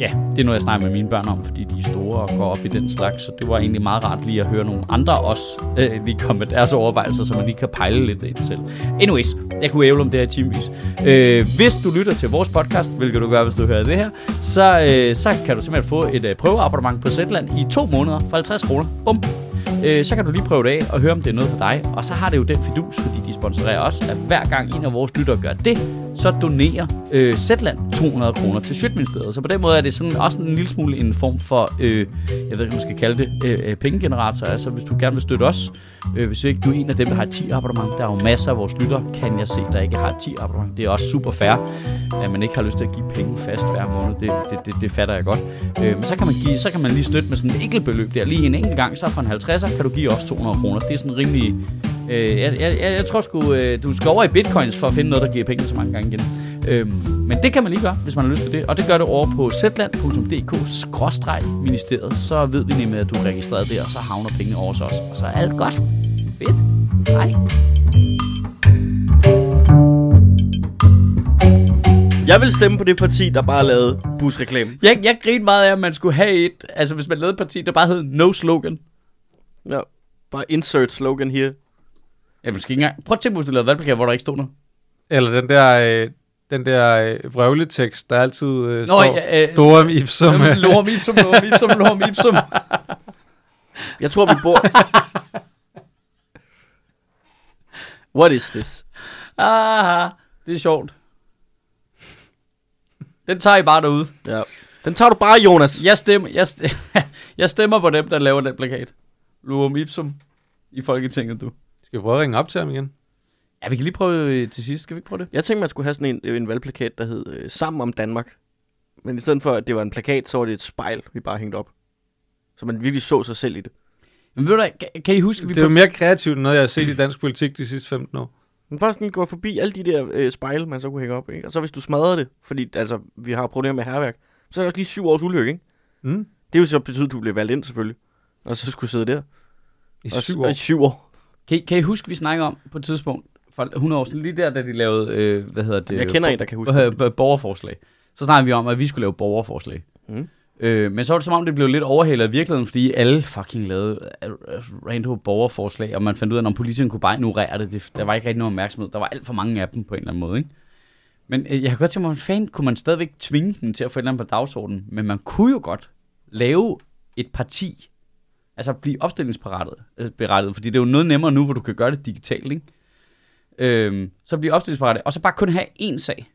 ja, det er noget, jeg snakker med mine børn om, fordi de er store og går op i den slags, så det var egentlig meget rart lige at høre nogle andre også øh, lige komme med deres overvejelser, så man lige kan pejle lidt ind selv. Anyways, jeg kunne ævle om det her i timevis. Øh, hvis du lytter til vores podcast, hvilket du gør, hvis du hører det her, så, øh, så kan du simpelthen få et øh, prøveabonnement på Zetland i to måneder for 50 kroner. Bum. Øh, så kan du lige prøve det af og høre, om det er noget for dig. Og så har det jo den fidus, fordi de sponsorerer os, at hver gang en af vores lyttere gør det, så donerer øh, Zetland 200 kroner til Sjøtministeriet. Så på den måde er det sådan også en lille smule en form for, øh, jeg ved ikke, om man skal kalde det, øh, øh pengegenerator. Altså hvis du gerne vil støtte os, øh, hvis ikke du er en af dem, der har et 10 abonnement, der er jo masser af vores lyttere, kan jeg se, der ikke har et 10 abonnement. Det er også super fair, at man ikke har lyst til at give penge fast hver måned. Det, det, det, det fatter jeg godt. Øh, men så kan, man give, så kan man lige støtte med sådan et enkelt beløb der. Lige en enkelt gang, så for en 50'er kan du give os 200 kroner. Det er sådan rimelig... Øh, jeg, jeg, jeg, tror sgu, øh, du skal over i bitcoins for at finde noget, der giver penge så mange gange igen. Øhm, men det kan man lige gøre, hvis man har lyst til det. Og det gør du over på zland.dk-ministeriet. Så ved vi nemlig, at du er registreret der, og så havner pengene over os også. Og så er alt godt. Fedt. Hej. Jeg vil stemme på det parti, der bare lavede busreklame. Jeg, jeg griner meget af, at man skulle have et, altså hvis man lavede et parti, der bare hed No Slogan. Ja. Bare insert slogan her. Ja, måske ikke engang. Prøv at tænke på, hvis du lavede valgplakat, hvor der ikke stod noget. Eller den der, øh, den der øh, vrøvletekst, der altid øh, Nå, står ja, øh, Dorem Ipsum. øh, Lorem ipsum, lorem ipsum, lorem ipsum. Jeg tror, vi bor... What is this? Aha, det er sjovt. Den tager I bare derude. Ja. Den tager du bare, Jonas. Jeg stemmer, jeg, st- jeg stemmer på dem, der laver den plakat. Lorem ipsum i Folketinget, du. Skal vi prøve at ringe op til ham igen? Ja, vi kan lige prøve øh, til sidst. Skal vi ikke prøve det? Jeg tænkte, man skulle have sådan en, en valgplakat, der hed øh, Sammen om Danmark. Men i stedet for, at det var en plakat, så var det et spejl, vi bare hængte op. Så man virkelig så sig selv i det. Men ved du, kan, kan I huske, vi Det er jo mere kreativt, end noget, jeg har set i dansk politik de sidste 15 år. Man bare sådan gå forbi alle de der øh, spejle, man så kunne hænge op. Ikke? Og så hvis du smadrer det, fordi altså, vi har problemer med herværk, så er det også lige syv års ulykke. Ikke? Mm? Det er jo så betydet, at du bliver valgt ind selvfølgelig. Og så skulle sidde der. I og, syv og år. i syv år. Kan, I, kan I huske, vi snakker om på et tidspunkt, for 100 år siden, lige der, da de lavede, øh, hvad hedder det? Jeg kender en, der kan huske øh, borgerforslag. Så snakkede vi om, at vi skulle lave borgerforslag. Mm. Øh, men så var det som om, det blev lidt overhældet af virkeligheden, fordi alle fucking lavede øh, random borgerforslag, og man fandt ud af, at når politikerne kunne bare ignorere det, det, der var ikke rigtig nogen opmærksomhed. Der var alt for mange af dem på en eller anden måde, ikke? Men øh, jeg kan godt tænke mig, hvordan fanden kunne man stadigvæk tvinge den til at få et eller andet på dagsordenen, men man kunne jo godt lave et parti, altså blive opstillingsberettet, øh, berettet, fordi det er jo noget nemmere nu, hvor du kan gøre det digitalt, ikke? Øhm, så blive opstillingsberettet, og så bare kun have én sag.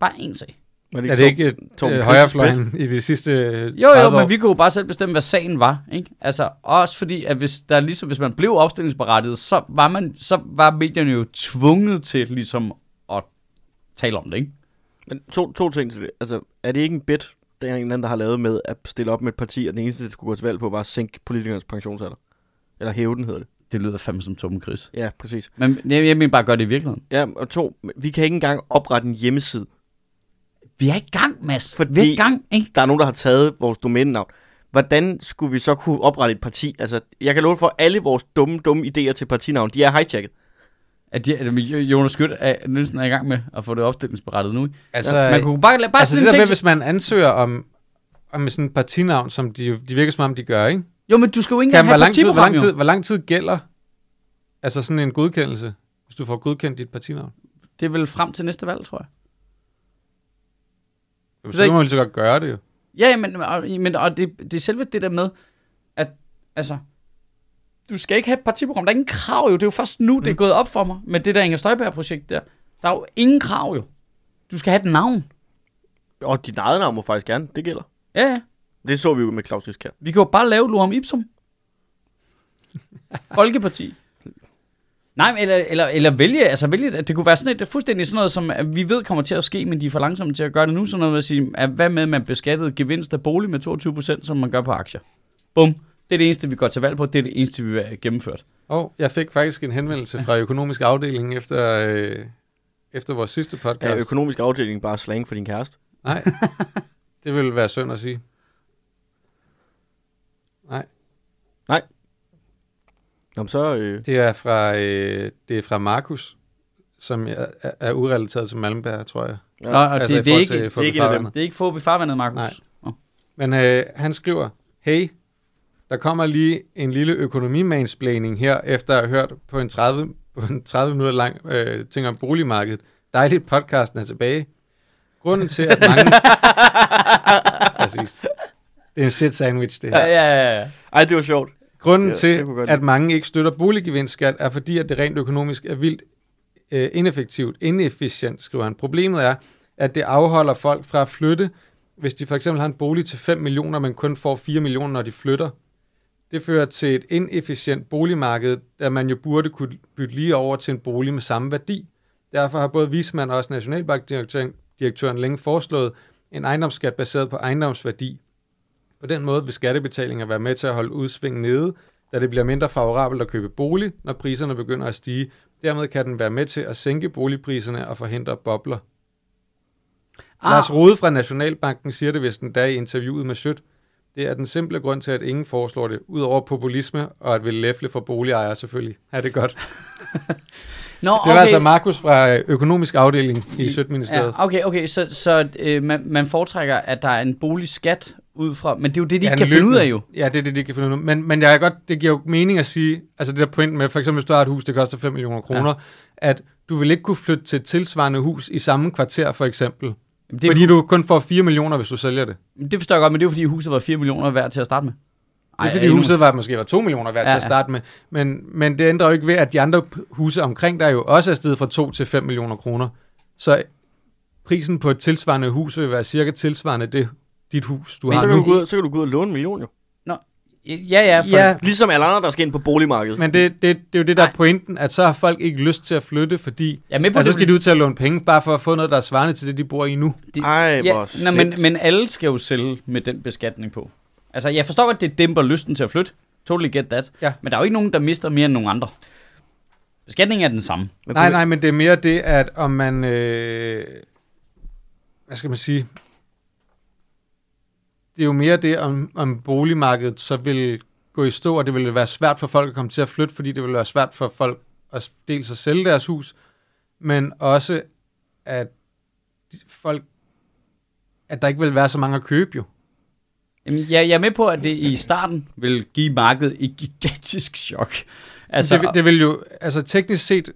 Bare én sag. Var Er det ikke Torben øh, højrefløjen i de sidste Jo, jo, 30 år? men vi kunne jo bare selv bestemme, hvad sagen var, ikke? Altså, også fordi, at hvis, der ligesom, hvis man blev opstillingsberettiget, så var, man, så var medierne jo tvunget til ligesom at tale om det, ikke? Men to, to ting til det. Altså, er det ikke en bit, der er en eller anden, der har lavet med at stille op med et parti, og den eneste, der skulle gå til valg på, var at sænke politikernes pensionsalder? Eller hæve den, hedder det. Det lyder fandme som Torben Chris. Ja, præcis. Men jeg, jeg mener bare gøre det i virkeligheden. Ja, og to, vi kan ikke engang oprette en hjemmeside. Vi er i gang, Mads. Fordi- Vi er i gang, ikke? Der er nogen, der har taget vores domænenavn. Hvordan skulle vi så kunne oprette et parti? Altså, jeg kan love for, at alle vores dumme, dumme idéer til partinavn, de er hijacket. At de, at Jonas Skyt er, Nielsen er i gang med at få det opstillingsberettet nu? Altså, Man kunne bare, bare altså det der med, ting. hvis man ansøger om, om sådan et partinavn, som de, de virker som om, de gør, ikke? Jo, men du skal jo ikke engang have lang tid, hvor, lang tid, jo. hvor lang tid gælder altså sådan en godkendelse, hvis du får godkendt dit partinavn? Det er vel frem til næste valg, tror jeg. Så kan man lige så godt gøre det jo. Ja, ja, men, og, men og det, det er selve det der med, at altså, du skal ikke have et partiprogram. Der er ingen krav jo. Det er jo først nu, mm. det er gået op for mig med det der Inger Støjberg-projekt der. Der er jo ingen krav jo. Du skal have et navn. Og dit eget navn må faktisk gerne, det gælder. Ja, ja. Det så vi jo med Claus Riskær. Vi kan jo bare lave Lorum Ipsum. Folkeparti. Nej, men eller, eller, eller vælge, altså vælge, at det kunne være sådan et, fuldstændig sådan noget, som vi ved kommer til at ske, men de er for langsomme til at gøre det nu, sådan noget at sige, at hvad med, at man beskattede gevinst af bolig med 22%, som man gør på aktier. Bum. Det er det eneste, vi går til valg på, det er det eneste, vi vil have gennemført. Og jeg fik faktisk en henvendelse fra økonomisk afdeling efter, øh, efter vores sidste podcast. Er økonomisk afdeling bare slang for din kæreste? Nej, det ville være synd at sige. Nå, men så... Øh, Det er fra, øh, det er fra Markus, som er, er, er urelateret til Malmberg, tror jeg. Ja. Nå, og Altså det, det, er ikke, til det, Fubi ikke en af dem. Farvandet. det er ikke få i farvandet, Markus. Nej. Nå. Men øh, han skriver, hey, der kommer lige en lille økonomimansplaining her, efter at have hørt på en 30, på en 30 minutter lang øh, ting om boligmarkedet. Dejligt, podcasten er tilbage. Grunden til, at mange... Præcis. Det er en shit sandwich, det her. Ja, ja, ja, ja. ej, det var sjovt. Grunden Det- til, det at mange ikke støtter boliggevinstskat, er fordi, at det rent økonomisk er vildt øh, ineffektivt, inefficient, skriver han. Problemet er, at det afholder folk fra at flytte, hvis de for eksempel har en bolig til 5 millioner, men kun får 4 millioner, når de flytter. Det fører til et inefficient boligmarked, da man jo burde kunne bytte lige over til en bolig med samme værdi. Derfor har både Vismand og også Nationalbankdirektøren direktøren længe foreslået en ejendomsskat baseret på ejendomsværdi. På den måde vil skattebetalinger være med til at holde udsving nede, da det bliver mindre favorabelt at købe bolig, når priserne begynder at stige. Dermed kan den være med til at sænke boligpriserne og forhindre bobler. Ah. Lars Rode fra Nationalbanken siger det vist en dag i interviewet med Sødt. Det er den simple grund til, at ingen foreslår det, udover populisme og at vil læfle for boligejere selvfølgelig. Er det godt? Nå, Det var altså Markus fra øh, økonomisk afdeling i Sødministeriet. Ja, okay, okay, så, så øh, man, man foretrækker, at der er en boligskat ud fra, men det er jo det, de Ja, kan finde ud af løbende- jo. Ja, det er det, de kan finde ud af. Men, men jeg kan godt, det giver jo mening at sige, altså det der point med, for eksempel hvis du har et hus, det koster 5 millioner kroner, ja. at du vil ikke kunne flytte til et tilsvarende hus i samme kvarter, for eksempel. Det, er, fordi du kun får 4 millioner, hvis du sælger det. det forstår jeg godt, men det er jo fordi huset var 4 millioner værd til at starte med. Det er fordi endnu- huset var måske var 2 millioner værd Ja, til at ja. starte med. Men, men det ændrer jo ikke ved, at de andre huse omkring der jo også er steget fra 2 til 5 millioner kroner. Så prisen på et tilsvarende hus vil være cirka tilsvarende det, dit hus, du Men har så kan, du nu. gå ud, så kan du gå ud og låne en million jo. Ja, ja, for, Ja, Ligesom alle andre, der skal ind på boligmarkedet. men det, det, det er jo det, der er pointen, at så har folk ikke lyst til at flytte, fordi er med på altså, så det. skal de ud til at låne penge, bare for at få noget, der er svarende til det, de bor i nu. det- Ej, ja, nej, men, men alle skal jo sælge med den beskatning på. Altså, jeg forstår godt, det dæmper lysten til at flytte. Totally get that. Ja. Men der er jo ikke nogen, der mister mere end nogen andre. Beskatningen er den samme. Men Nej, nej, men det er mere det, at om man... Øh, hvad skal man sige? Det er jo mere det, om, om boligmarkedet så vil gå i stå, og det vil være svært for folk at komme til at flytte, fordi det vil være svært for folk at dels at sælge deres hus, men også at folk at der ikke vil være så mange at købe jo. Jamen, jeg, jeg er med på, at det i starten vil give markedet et gigantisk chok. Altså, det, vil- det vil jo, altså teknisk set,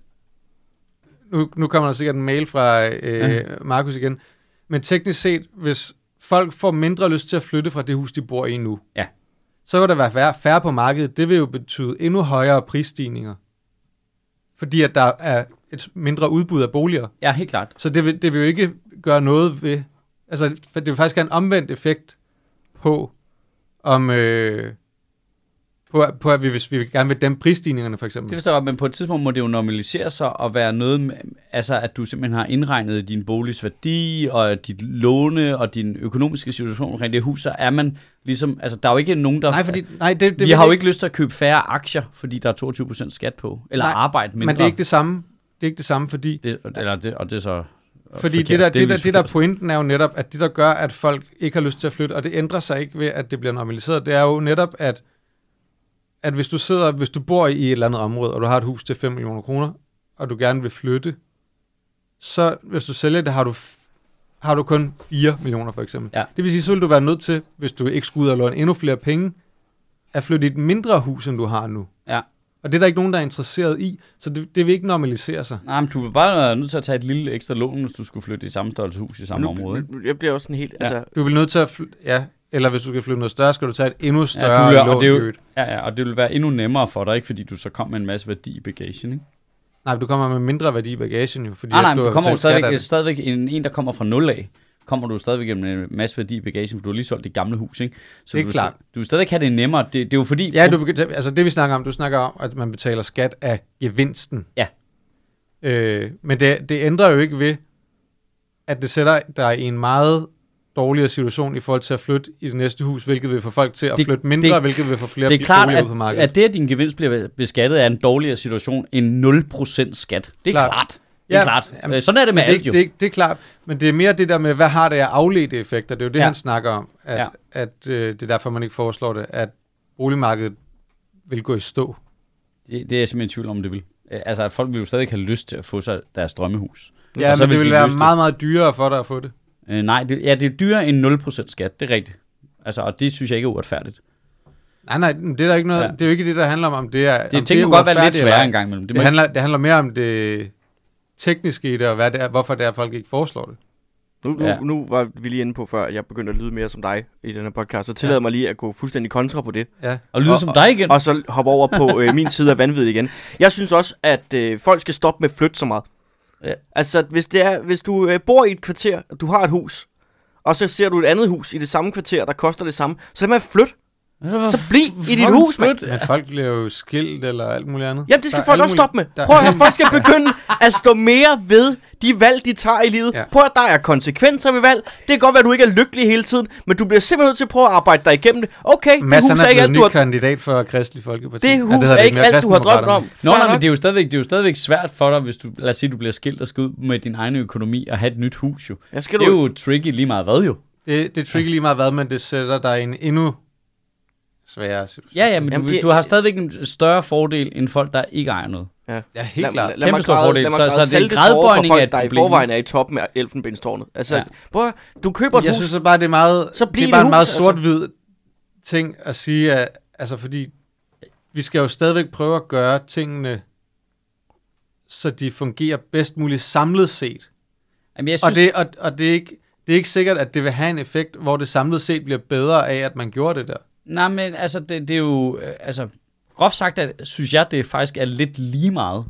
nu, nu kommer der sikkert en mail fra øh, Ja. Markus igen, men teknisk set, hvis folk får mindre lyst til at flytte fra det hus, de bor i nu, Ja. så vil der være færre, færre på markedet. Det vil jo betyde endnu højere prisstigninger. Fordi at der er et mindre udbud af boliger. ja, helt klart. Så det vil, det vil jo ikke gøre noget ved... Altså, det vil faktisk have en omvendt effekt på, om... Øh, på, på, at vi, hvis vi gerne vil dæmpe prisstigningerne, for eksempel. Det forstår jeg, men på et tidspunkt må det jo normalisere sig og være noget, med, altså at du simpelthen har indregnet din boligs værdi og dit låne og din økonomiske situation omkring det hus, så er man ligesom, altså der er jo ikke nogen, der... Nej, fordi, nej, det, det vi har jo ikke lyst til at købe færre aktier, fordi der er 22% skat på, eller Nej, arbejde mindre. Men det er ikke det samme. Det er ikke det samme, fordi, det, eller det, og det er så fordi forkert, det, der, det, der, delvis det der forkert. pointen er jo netop, at det der gør, at folk ikke har lyst til at flytte, og det ændrer sig ikke ved, at det bliver normaliseret, det er jo netop, at, at hvis du sidder, hvis du bor i et eller andet område, og du har et hus til 5 millioner kroner, og du gerne vil flytte, så hvis du sælger det, har du, har du kun 4 millioner for eksempel. Ja. Det vil sige, så vil du være nødt til, hvis du ikke skulle ud og låne endnu flere penge, at flytte i et mindre hus, end du har nu. Ja. Og det er der ikke nogen, der er interesseret i, så det, det vil ikke normalisere sig. Nej, men du vil bare være nødt til at tage et lille ekstra lån, hvis du skulle flytte i samme størrelse hus i samme nu, område. Jeg bliver også sådan helt... Ja. Altså, Du vil nødt til at flytte, ja, eller hvis du skal flytte noget større, skal du tage et endnu større du ja, og lån. det er jo-. Ja, ja, og det vil være endnu nemmere for dig, ikke fordi du så kommer med en masse værdi i bagagen, ikke? Nej, du kommer med mindre værdi i bagagen jo, fordi Nej, nej, du du kommer jo stadigvæk, det. stadigvæk en, en, der kommer fra nul af, kommer du stadigvæk med en masse værdi i bagagen, for du har lige solgt dit gamle hus, ikke? Så Det er du, klart. sta- du vil stadigvæk have det nemmere. Det, det er jo fordi... Ja, du, altså det vi snakker om, du snakker om, at man betaler skat af gevinsten. Ja. Øh, men det, det ændrer jo ikke ved, at det sætter dig i en meget dårligere situation i forhold til at flytte i det næste hus, hvilket vil få folk til at Det- flytte mindre, det- hvilket vil få flere det er klart, boliger ud på at, markedet. at det, at din gevinst bliver beskattet, er en dårligere situation end 0% skat. Det er Klart. klart. Det er Ja, klart. jamen, Øh, Sådan er det med Men alt det, jo. det, det er klart, men det er mere det der med, hvad har det af afledte effekter? Det er jo det, Ja. han snakker om, at, Ja. at øh, det er derfor, man ikke foreslår det, at boligmarkedet vil gå i stå. Det, det er jeg simpelthen i tvivl om, det vil. Øh, Altså, at folk vil jo stadig have lyst til at få sig deres drømmehus. Ja, men vil det vil de være det. meget, meget dyrere for dig at få det. Øh, nej, det, ja, det er dyrere end 0% skat. Det er rigtigt. Altså, og det synes jeg ikke er uretfærdigt. Nej, nej, det er, der ikke noget, Ja. det er jo ikke det, der handler om, om det er Det om er godt være lidt sværere ej. en gang imellem. Det, Det, handler, det handler mere om det tekniske i det, og hvad det er, hvorfor det er, at folk ikke foreslår det. nu, nu, Ja. nu var vi lige inde på før, at jeg begyndte at lyde mere som dig i den her podcast, så tillad ja. mig lige at gå fuldstændig kontra på det. Ja. Og lyde Og- som dig igen. Og så hoppe over på øh, min side af vanvittigt igen. Jeg synes også, at øh, folk skal stoppe med at flytte så meget. Ja. Altså, hvis, det er, hvis du øh, bor i et kvarter, og du har et hus, og så ser du et andet hus i det samme kvarter, der koster det samme, så lad med at flytte. Så bliv i dit hus, mand. Men folk bliver jo skilt eller alt muligt andet. Jamen, det skal Der er folk også stoppe med. Prøv at høre, folk skal begynde at stå mere ved de valg, de tager i livet. Ja. Ja. Prøv at der er konsekvenser ved valg. Det kan godt være, at du ikke er lykkelig hele tiden, men du bliver simpelthen nødt til at prøve at arbejde dig igennem det. Okay, det Mads, hus han er er ikke alt, ny du har... kandidat for Kristelig Folkeparti. Det Ja, hus er det ikke mere alt, du har drømt om. Nå, nej, men det er, jo stadigvæk, det er jo stadigvæk svært for dig, hvis du, lad os sige, du bliver skilt og skal ud med din egen økonomi og have et nyt hus jo. Ja, skal Det er du... jo tricky lige meget hvad jo. Det, det er tricky lige meget hvad, men det sætter dig en endnu sværere situation. Ja, ja, men Jamen, du, det- du har stadigvæk en større fordel end folk, der ikke ejer noget. Ja, helt lad, klart. Lad, lad mig Kæmpestor græde, fordel. lad mig Så- græde så det er gradbøjning af et der i forvejen er i toppen af elfenbenstårnet. Altså, Ja. ja. prøv, du køber et Jeg hus, synes så bare, det er meget, Så det er bare det en meget hus, altså. sort-hvid ting at sige, at, altså fordi vi skal jo stadigvæk prøve at gøre tingene, så de fungerer bedst muligt samlet set. Jamen, jeg Og, synes, det, og, og det, er ikke, det er ikke sikkert, at det vil have en effekt, hvor det samlet set bliver bedre af, at man gjorde det der. Nej, men altså, det, det er jo... øh, Altså, groft sagt, at, synes jeg, det faktisk er lidt lige meget,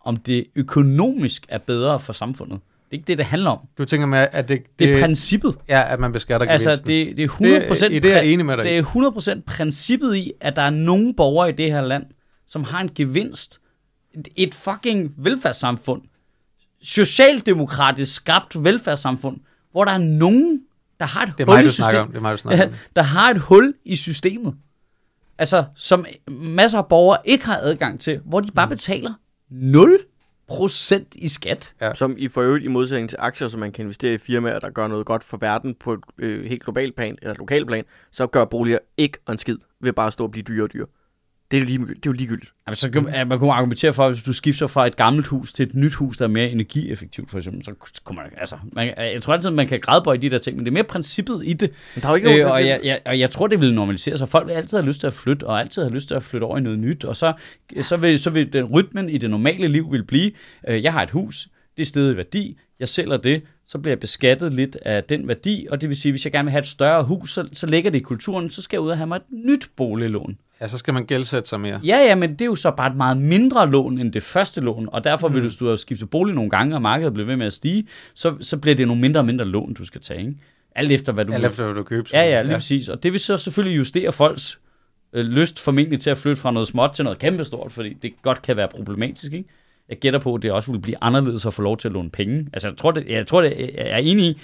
om det økonomisk er bedre for samfundet. Det er ikke det, det handler om. Du tænker med, at det, Det er det princippet. ja, at man beskatter Altså, gevinsten. det, det er 100 procent... Det- i det er jeg enig med dig. Det er 100% princippet i, at der er nogle borgere i det her land, som har en gevinst. Et- Et fucking velfærdssamfund. Socialdemokratisk skabt velfærdssamfund, hvor der er nogen, der har et det er hul mig, i systemet. om. Det er mig, du snakker om. der har et hul i systemet. Altså, som masser af borgere ikke har adgang til, hvor de Mm. bare betaler 0% i skat. som i for øvrigt i modsætning til aktier, som man kan investere i firmaer, der gør noget godt for verden på et øh, helt globalt plan, eller lokal plan, så gør boliger ikke en skid ved bare at stå og blive dyre og dyre. Det er, lige, det er jo ligegyldigt. Altså, så kan, man kunne argumentere for, at hvis du skifter fra et gammelt hus til et nyt hus, der er mere energieffektivt, for eksempel, så kunne man, altså, man, jeg tror altid, man kan grædebøje de der ting, men det er mere princippet i det. Men der er jo ikke Øh, og, det- jeg, jeg, og jeg tror, det vil normalisere sig. Folk vil altid have lyst til at flytte, og altid have lyst til at flytte over i noget nyt. Og så, så, vil, så vil den rytmen i det normale liv vil blive, øh, jeg har et hus, det er stedet i værdi, jeg sælger det, så bliver jeg beskattet lidt af den værdi, og det vil sige, hvis jeg gerne vil have et større hus, så, så ligger det i kulturen, så skal jeg ud og have mig et nyt boliglån. Ja, så skal man gældsætte sig mere. Ja, ja, men det er jo så bare et meget mindre lån end det første lån, og derfor vil du, hvis du har skiftet bolig nogle gange, og markedet bliver ved med at stige, så, så bliver det nogle mindre og mindre lån, du skal tage, ikke? Alt efter, hvad du Alt efter, hvad du køber. Ja, ja, lige ja. præcis. Og det vil så selvfølgelig justere folks øh, lyst formentlig til at flytte fra noget småt til noget kæmpestort, fordi det godt kan være problematisk, ikke? Jeg gætter på, at det også vil blive anderledes at få lov til at låne penge. Altså, jeg tror, det, jeg, tror det, jeg er enig i,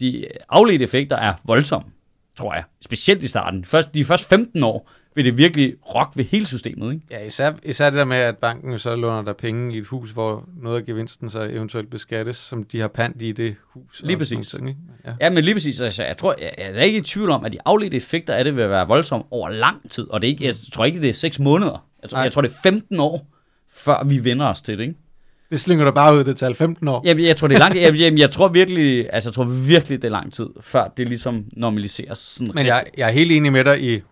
de afledte effekter er voldsomme, tror jeg. Specielt i starten. Først, de første 15 år vil det virkelig rock ved hele systemet, ikke? Ja, især, især det der med, at banken så låner der penge i et hus, hvor noget af gevinsten så eventuelt beskattes, som de har pant i det hus. Lige præcis. sådan ikke? Ja. Ja, men lige præcis. Altså, jeg tror, jeg, jeg er ikke i tvivl om, at de afledte effekter af det vil være voldsomme over lang tid. Og det er ikke, jeg tror ikke, det er 6 måneder. Jeg tror, Nej. jeg tror, det er 15 år, før vi vender os til det, ikke? Det slynger du bare ud, det tal 15 år. Jamen, jeg tror, det er langt. Jeg, jeg, jeg tror virkelig, altså, jeg tror virkelig, det er lang tid, før det ligesom normaliseres. Sådan Men jeg, jeg er helt enig med dig i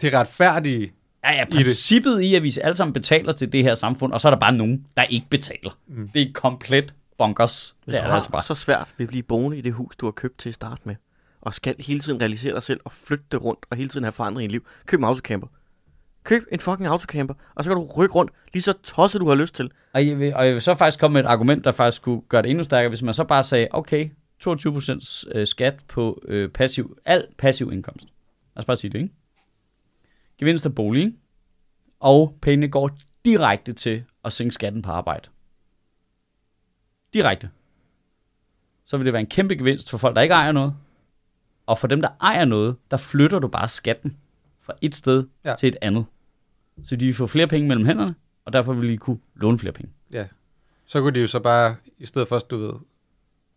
det retfærdige. Ja, ja, princippet i, at vi alle sammen betaler til det her samfund, og så er der bare nogen, der ikke betaler. Mm. Det er komplet bonkers. Hvis Det er har altså bare. så svært ved at blive boende i det hus, du har købt til at starte med, og skal hele tiden realisere dig selv og flytte det rundt, og hele tiden have forandring i liv, køb en autocamper. Køb en fucking autocamper, og så kan du rykke rundt lige så tosset, du har lyst til. Og jeg, vil, og jeg vil så faktisk komme med et argument, der faktisk skulle gøre det endnu stærkere, hvis man så bare sagde, okay, 22% øh, skat på øh, passiv, al passiv indkomst. Lad os bare sige det, ikke? Gevinst af bolig, og pengene går direkte til at sænke skatten på arbejde. Direkte. Så vil det være en kæmpe gevinst for folk, der ikke ejer noget. Og for dem, der ejer noget, der flytter du bare skatten fra et sted Ja. ja. til et andet. Så de vil få flere penge mellem hænderne, og derfor vil de kunne låne flere penge. Ja. Så kunne de jo så bare, i stedet for, du ved,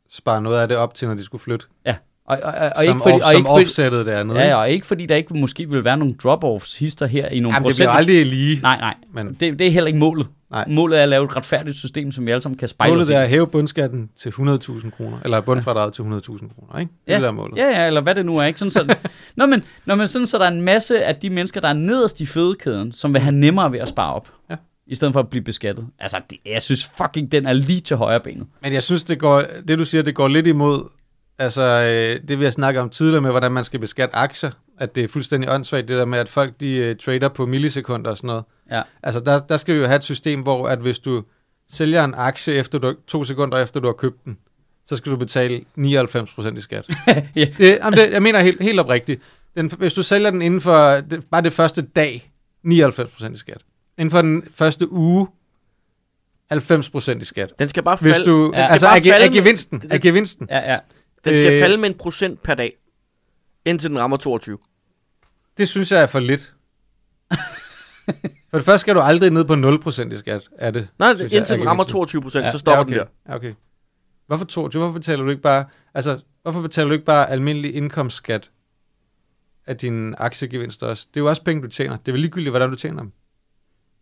spare noget af det op til, når de skulle flytte. Ja, og, og, og, og som ikke fordi, off, og som ikke fordi, offsettede det andet. ja, ja, og ikke fordi der ikke måske vil være nogle drop-offs hister her i nogle Jamen, det bliver procent. aldrig lige. Nej, nej, Men det, det er heller ikke målet. Nej. Målet er at lave et retfærdigt system, som vi alle sammen kan spejle målet er at hæve bundskatten til 100.000 kroner, eller bundfradraget til 100.000 kroner, ikke? Det Ja. er målet. Ja, ja, eller hvad det nu er, ikke? Sådan, så, nå, men, nå, men sådan, så der er en masse af de mennesker, der er nederst i fødekæden, som vil have nemmere ved at spare op. Ja. I stedet for at blive beskattet. Altså, det, jeg synes fucking, den er lige til højre benet. Men jeg synes, det, går, det du siger, det går lidt imod altså, øh, det vi har snakket om tidligere med, hvordan man skal beskatte aktier. At det er fuldstændig åndssvagt, det der med, at folk de uh, trader på millisekunder og sådan noget. Ja. Altså, der, der skal vi jo have et system, hvor at hvis du sælger en aktie efter du, to sekunder efter, du har købt den, så skal du betale 99% i skat. Ja. det, jamen det, jeg mener helt, helt oprigtigt. Den, hvis du sælger den inden for det, bare det første dag, 99% i skat. Inden for den første uge, 90% i skat. Den skal bare Hvis falde, du, den skal altså bare af, falde af gevinsten, af gevinsten. Ja, ja. Den skal øh, falde med en procent per dag, indtil den rammer 22. Det synes jeg er for lidt. for det første skal du aldrig ned på 0% i skat af det. Nej, jeg, indtil er den rammer gevinsten. 22 procent, Ja, så stopper ja, okay. den der. Ja, okay. Hvorfor 22? Hvorfor betaler du ikke bare, altså, hvorfor betaler du ikke bare almindelig indkomstskat af dine aktiegevinster også? Det er jo også penge, du tjener. Det er vel ligegyldigt, hvordan du tjener dem.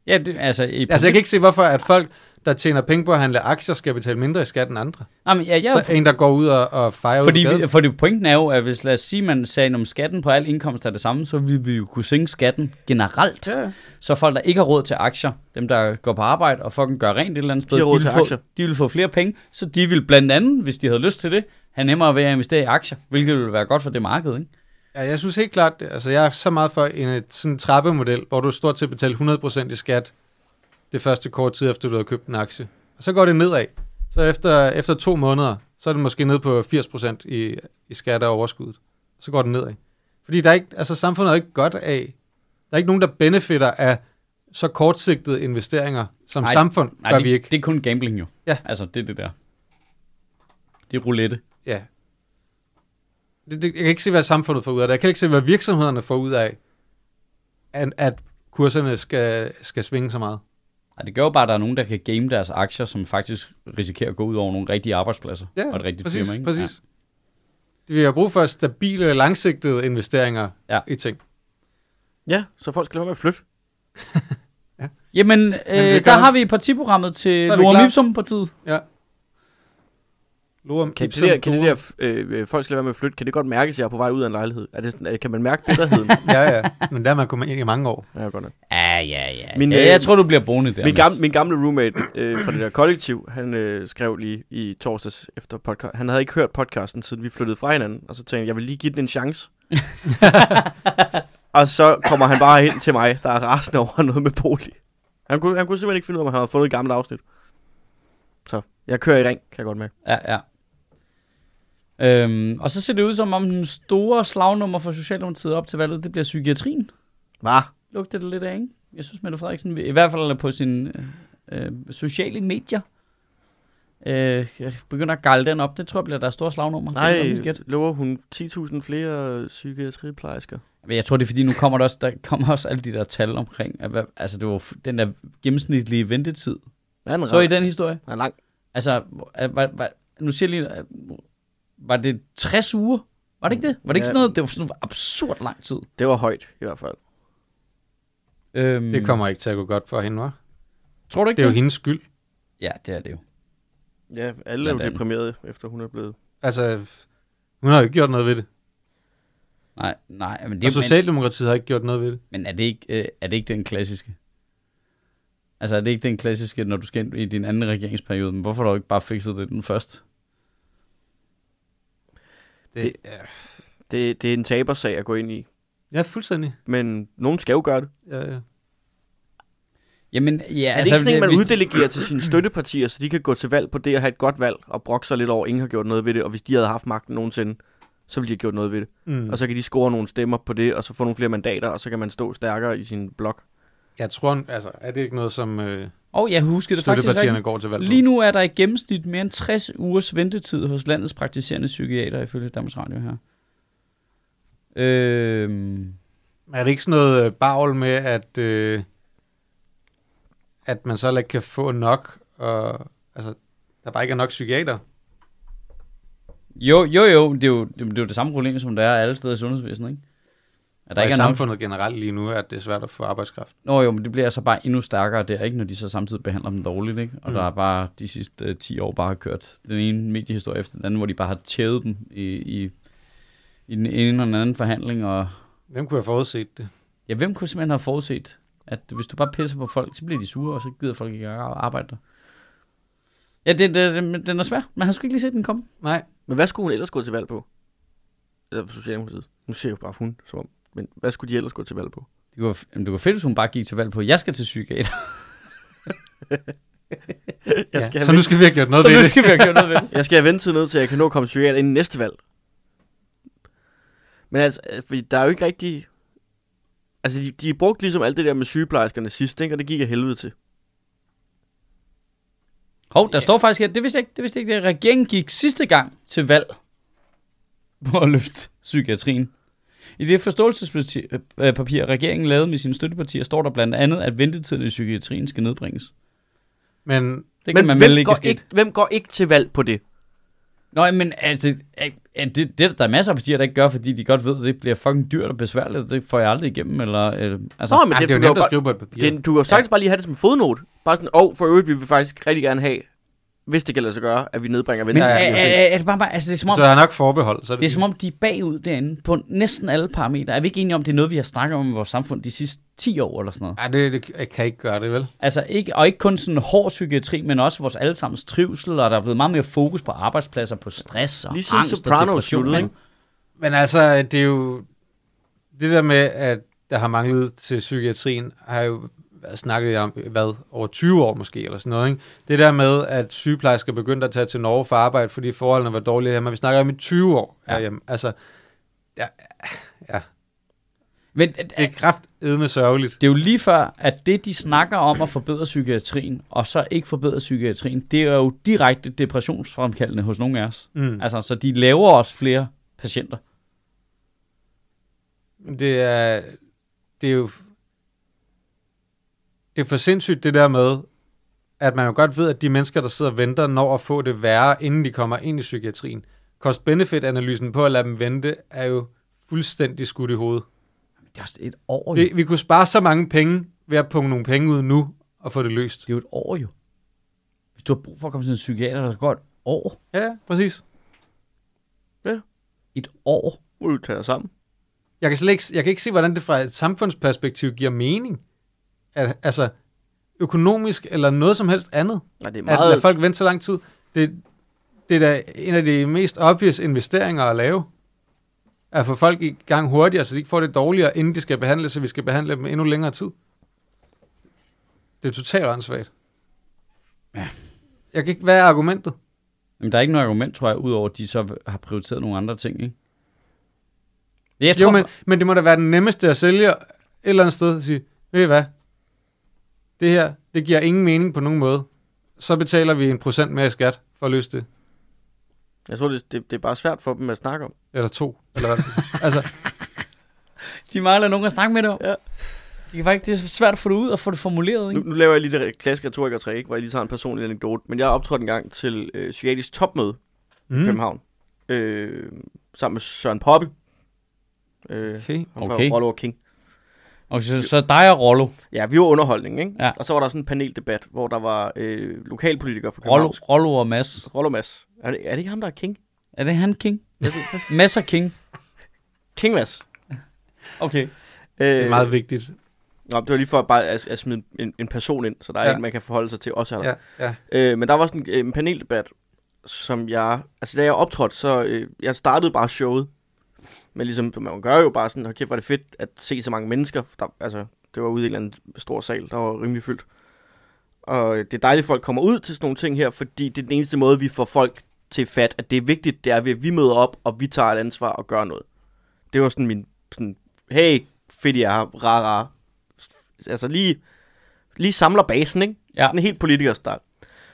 Ja, det, altså, i Altså, jeg kan ikke se, hvorfor at folk, der tjener penge på at handle aktier, skal betale mindre i skat end andre. Jamen, ja, Der ja, er en, der går ud og, og fejrer fordi, ud vi, gaden. fordi pointen er jo, at hvis lad os sige, man sagde, om skatten på al indkomst er det samme, så ville vi jo kunne sænke skatten generelt. Ja. Så folk, der ikke har råd til aktier, dem der går på arbejde og fucking gør rent et eller andet sted, har råd vil til få, aktier. de vil få flere penge, så de vil blandt andet, hvis de havde lyst til det, have nemmere ved at investere i aktier, hvilket vil være godt for det marked, ikke? Ja, jeg synes helt klart, altså jeg er så meget for en sådan en trappemodel, hvor du stort set betaler 100% i skat det første kort tid, efter du har købt en aktie. Og så går det nedad. Så efter, efter to måneder, så er det måske ned på 80% i, i skat af overskuddet. Så går det nedad. Fordi der er ikke, altså samfundet er ikke godt af, der er ikke nogen, der benefitter af så kortsigtede investeringer, som Nej, samfund Nej, gør det, vi ikke. det er kun gambling jo. Ja. Altså, det er det der. Det er roulette. Ja. Det, det, jeg kan ikke se, hvad samfundet får ud af det. Jeg kan ikke se, hvad virksomhederne får ud af, at, at kurserne skal, skal svinge så meget. Nej, det gør jo bare, at der er nogen, der kan game deres aktier, som faktisk risikerer at gå ud over nogle rigtige arbejdspladser. Ja, og et rigtigt præcis, firma, ikke? præcis. Ja. Vi har brug for stabile, langsigtede investeringer Ja. ja. i ting. Ja, så folk skal lade være med at flytte. Jamen, øh, det der har vi partiprogrammet til Så er vi Lorem klar. Ipsum Kan det der, kan det der øh, øh, folk skal være med at flytte, kan det godt mærkes, at jeg er på vej ud af en lejlighed? Er det, sådan- kan man mærke bitterheden? Ja, ja. Men der er man kommet ind i mange år. ja, godt nok. Ja, ja, ja. Min, ja øh, jeg tror, du bliver boende der. Min, gamle, min gamle roommate øh, fra det der kollektiv, han øh, skrev lige i torsdags efter podcast. Han havde ikke hørt podcasten, siden vi flyttede fra hinanden. Og så tænkte jeg, jeg vil lige give den en chance. og så kommer han bare hen til mig, der er rasende over noget med bolig. Han kunne, han kunne simpelthen ikke finde ud af, om han havde fundet et gammelt afsnit. Så jeg kører i ring, kan jeg godt mærke. Ja, ja. Øhm, og så ser det ud som om den store slagnummer for Socialdemokratiet op til valget, det bliver psykiatrien. Hvad? Lugter det lidt af, ikke? Jeg synes, Mette Frederiksen, i hvert fald på sine øh, øh, sociale medier, øh, jeg begynder at gale den op. Det tror jeg bliver der store slagnummer. Er Nej, lover hun 10.000 flere psykiatriplejersker. Jeg tror, det er fordi, nu kommer der også, der kommer også alle de der tal omkring, at altså det var den der gennemsnitlige ventetid. Ja, den er, Så i den historie? Den er lang. Altså, var, var, nu siger jeg lige, at- var det 60 uger? Var det ikke det? Var det ikke Ja. sådan noget, det var sådan noget absurd lang tid? Det var højt, i hvert fald. Øhm, Det kommer ikke til at gå godt for hende, var. Tror du ikke Det er jo hendes skyld. Ja, det er det jo. Ja, alle er jo deprimerede, efter hun er blevet... Altså, hun har jo ikke gjort noget ved det. Nej, nej, men Det det og Socialdemokratiet har ikke gjort noget ved det. men, men er, det ikke, øh, er det ikke den klassiske? Altså, er det ikke den klassiske, når du skal ind i din anden regeringsperiode? Men hvorfor har du ikke bare fikset det den først? Det, Det-. Det, det er en tabersag at gå ind i. ja, fuldstændig. Men nogen skal jo gøre det. Ja, ja. Jamen, ja, er det altså, ikke sådan, at man hvis- uddelegerer til sine støttepartier, så de kan gå til valg på det og have et godt valg, og brokke sig lidt over, at ingen har gjort noget ved det, og hvis de havde haft magten nogensinde, så ville de have gjort noget ved det. Mm. Og så kan de score nogle stemmer på det, og så få nogle flere mandater, og så kan man stå stærkere i sin blok. Jeg tror, altså, er det ikke noget, som øh, Og jeg husker det faktisk rigtigt. går til valg på? Lige nu er der i gennemsnit mere end 60 ugers ventetid hos landets praktiserende psykiater, ifølge Danmarks Radio her. Øhm, Er det ikke sådan noget øh, bagl med, at, øh, at man så ikke kan få nok, og altså, der bare ikke er nok psykiater? jo, jo, jo, det er jo det, er jo det samme problem, som der er alle steder i sundhedsvæsenet, ikke? At der Og ikke i er nok. samfundet generelt lige nu, at det er svært at få arbejdskraft. Nå jo, men det bliver så bare endnu stærkere der, ikke? Når de så samtidig behandler dem dårligt, ikke? Og Mm. der er bare de sidste øh, 10 år bare kørt den ene mediehistorie efter den anden, hvor de bare har tævet dem i, i, i den ene og den anden forhandling, og Hvem kunne have forudset det? Ja, hvem kunne simpelthen have forudset, at hvis du bare pisser på folk, så bliver de sure, og så gider folk ikke arbejde der. Ja, det, det, det, den er svær. Man har sgu ikke lige set den komme. Nej, Men hvad skulle hun ellers gå til valg på? Eller for Socialdemokratiet. Nu siger jeg jo bare hun, som om. Men hvad skulle de ellers gå til valg på? Det kunne, det kunne fedt, hvis hun bare gik til valg på, jeg skal til psykiater. Jeg ja. skal, så nu skal vi have gjort noget så ved nu det. skal vi have gjort noget ved det. jeg skal have ventetid ned til, at jeg kan nå at komme psykiater inden næste valg. Men altså, øh, fordi der er jo ikke rigtig... Altså, de, de brugte ligesom alt det der med sygeplejerskerne sidst, ikke? og det gik af helvede til. Hov, der står faktisk her, det vidste jeg ikke, det vidste jeg ikke, at regeringen gik sidste gang til valg på at løfte psykiatrien. I det forståelsespapir, regeringen lavede med sine støttepartier, står der blandt andet, at ventetiden i psykiatrien skal nedbringes. Men Det kan Men man hvem, vel ikke går ikke, hvem går ikke til valg på det? Nå, men altså, er det, det, der er masser af partier, der ikke gør, fordi de godt ved, at det bliver fucking dyrt og besværligt, og det får jeg aldrig igennem, eller, øh, altså, Nå, men Ej, det, det er jo nemt at skrive på et papir. det, du kan jo sagtens bare lige have det som fodnote. Bare sådan, og for øvrigt, vi vil faktisk rigtig gerne have, hvis det kan lade sig gøre, at vi nedbringer men venstre. er, ja, er, er, er, det bare, bare, altså, det er som om, Så har nok forbehold. Så er det, det er som om, de er bagud derinde på næsten alle parametre. Er vi ikke enige om, det er noget, vi har snakket om i vores samfund de sidste 10 år eller sådan noget? Ej, det, det, jeg kan ikke gøre det, vel? Altså, ikke, og ikke kun sådan hård psykiatri, men også vores allesammens trivsel, og der er blevet meget mere fokus på arbejdspladser, på stress og Lige angst og Sopranos depression. sluttede, ikke? Men altså, det er jo... Det der med, at der har manglet til psykiatrien, har jo været snakket om, hvad, over 20 år måske, eller sådan noget, ikke? Det der med, at sygeplejersker begyndte at tage til Norge for arbejde, fordi forholdene var dårlige hjemme, vi snakker om i 20 år Ja. herhjemme. Altså, ja, ja, Men det er kraftedme sørgeligt. det er jo lige før, at det, de snakker om at forbedre psykiatrien, og så ikke forbedre psykiatrien, det er jo direkte depressionsfremkaldende hos nogle af os. Mm. Altså, så de laver også flere patienter. Det er, det er jo det er for sindssygt det der med, at man jo godt ved, at de mennesker, der sidder og venter, når at få det værre, inden de kommer ind i psykiatrien. Cost-benefit-analysen på at lade dem vente, er jo fuldstændig skudt i hovedet. Det er også et år jo. Vi, vi kunne spare så mange penge ved at punge nogle penge ud nu og få det løst. Det er jo et år jo. Hvis du har brug for at komme til en psykiater, der går et år. Ja, præcis. Et år. Nu vi tage sammen. Jeg kan, slet ikke, jeg kan ikke se, hvordan det fra et samfundsperspektiv giver mening. At, altså, økonomisk eller noget som helst andet. Nej, det er at meget... lade folk vente så lang tid, det, det er da en af de mest obvious investeringer at lave. At få folk i gang hurtigere, så de ikke får det dårligere, inden de skal behandles, så vi skal behandle dem endnu længere tid. Det er totalt åndssvagt. Ja. Jeg kan ikke, hvad er argumentet? Men der er ikke noget argument, tror jeg, udover at de så har prioriteret nogle andre ting, ikke? Jeg tror, jo, men, men det må da være den nemmeste at sælge et eller andet sted og sige, ved I hvad, det her, det giver ingen mening på nogen måde. Så betaler vi en procent mere i skat for at løse det. Jeg tror, det, det, det er bare svært for dem at snakke om. Eller to, eller hvad. altså, de mangler nogen at snakke med dig om. Ja. Det, kan faktisk, det er svært at få det ud og få det formuleret, Nu, ikke? nu laver jeg lige det klassiske retorikertræk, hvor jeg lige tager en personlig anekdote. Men jeg optrådte en gang til øh, psykiatrisk topmøde i mm. København. Øh, sammen med Søren Poppe. Øh, okay. ham fra Okay. Og King. Og så, så dig og Rollo. Ja, vi var underholdning, ikke? Ja. Og så var der sådan en paneldebat, hvor der var øh, lokalpolitikere fra Rollo, København. Rollo og Mads. Rollo Mads. Er det, er det ikke ham, der er King? Er det han King? Mads og King. King Mads. Okay. Øh, Det er meget vigtigt. Nå, det var lige for at bare at, at smide en, en person ind, så der er Ja. ja. en, man kan forholde sig til også her. Ja, ja. Øh, men der var sådan en, en paneldebat, som jeg... Altså, da jeg optrådte, så... Øh, jeg startede bare showet. Men ligesom, man gør jo bare sådan, hold kæft, var det fedt at se så mange mennesker. Der, altså, det var ude i en eller anden stor sal, der var rimelig fyldt. Og det er dejligt, at folk kommer ud til sådan nogle ting her, fordi det er den eneste måde, vi får folk til fat, at det er vigtigt, det er ved, at vi møder op, og vi tager et ansvar og gør noget. Det var sådan min, sådan, hey, fedt I er rar, rar. Altså lige, lige samler basen, ikke? Ja. En helt politikerstart.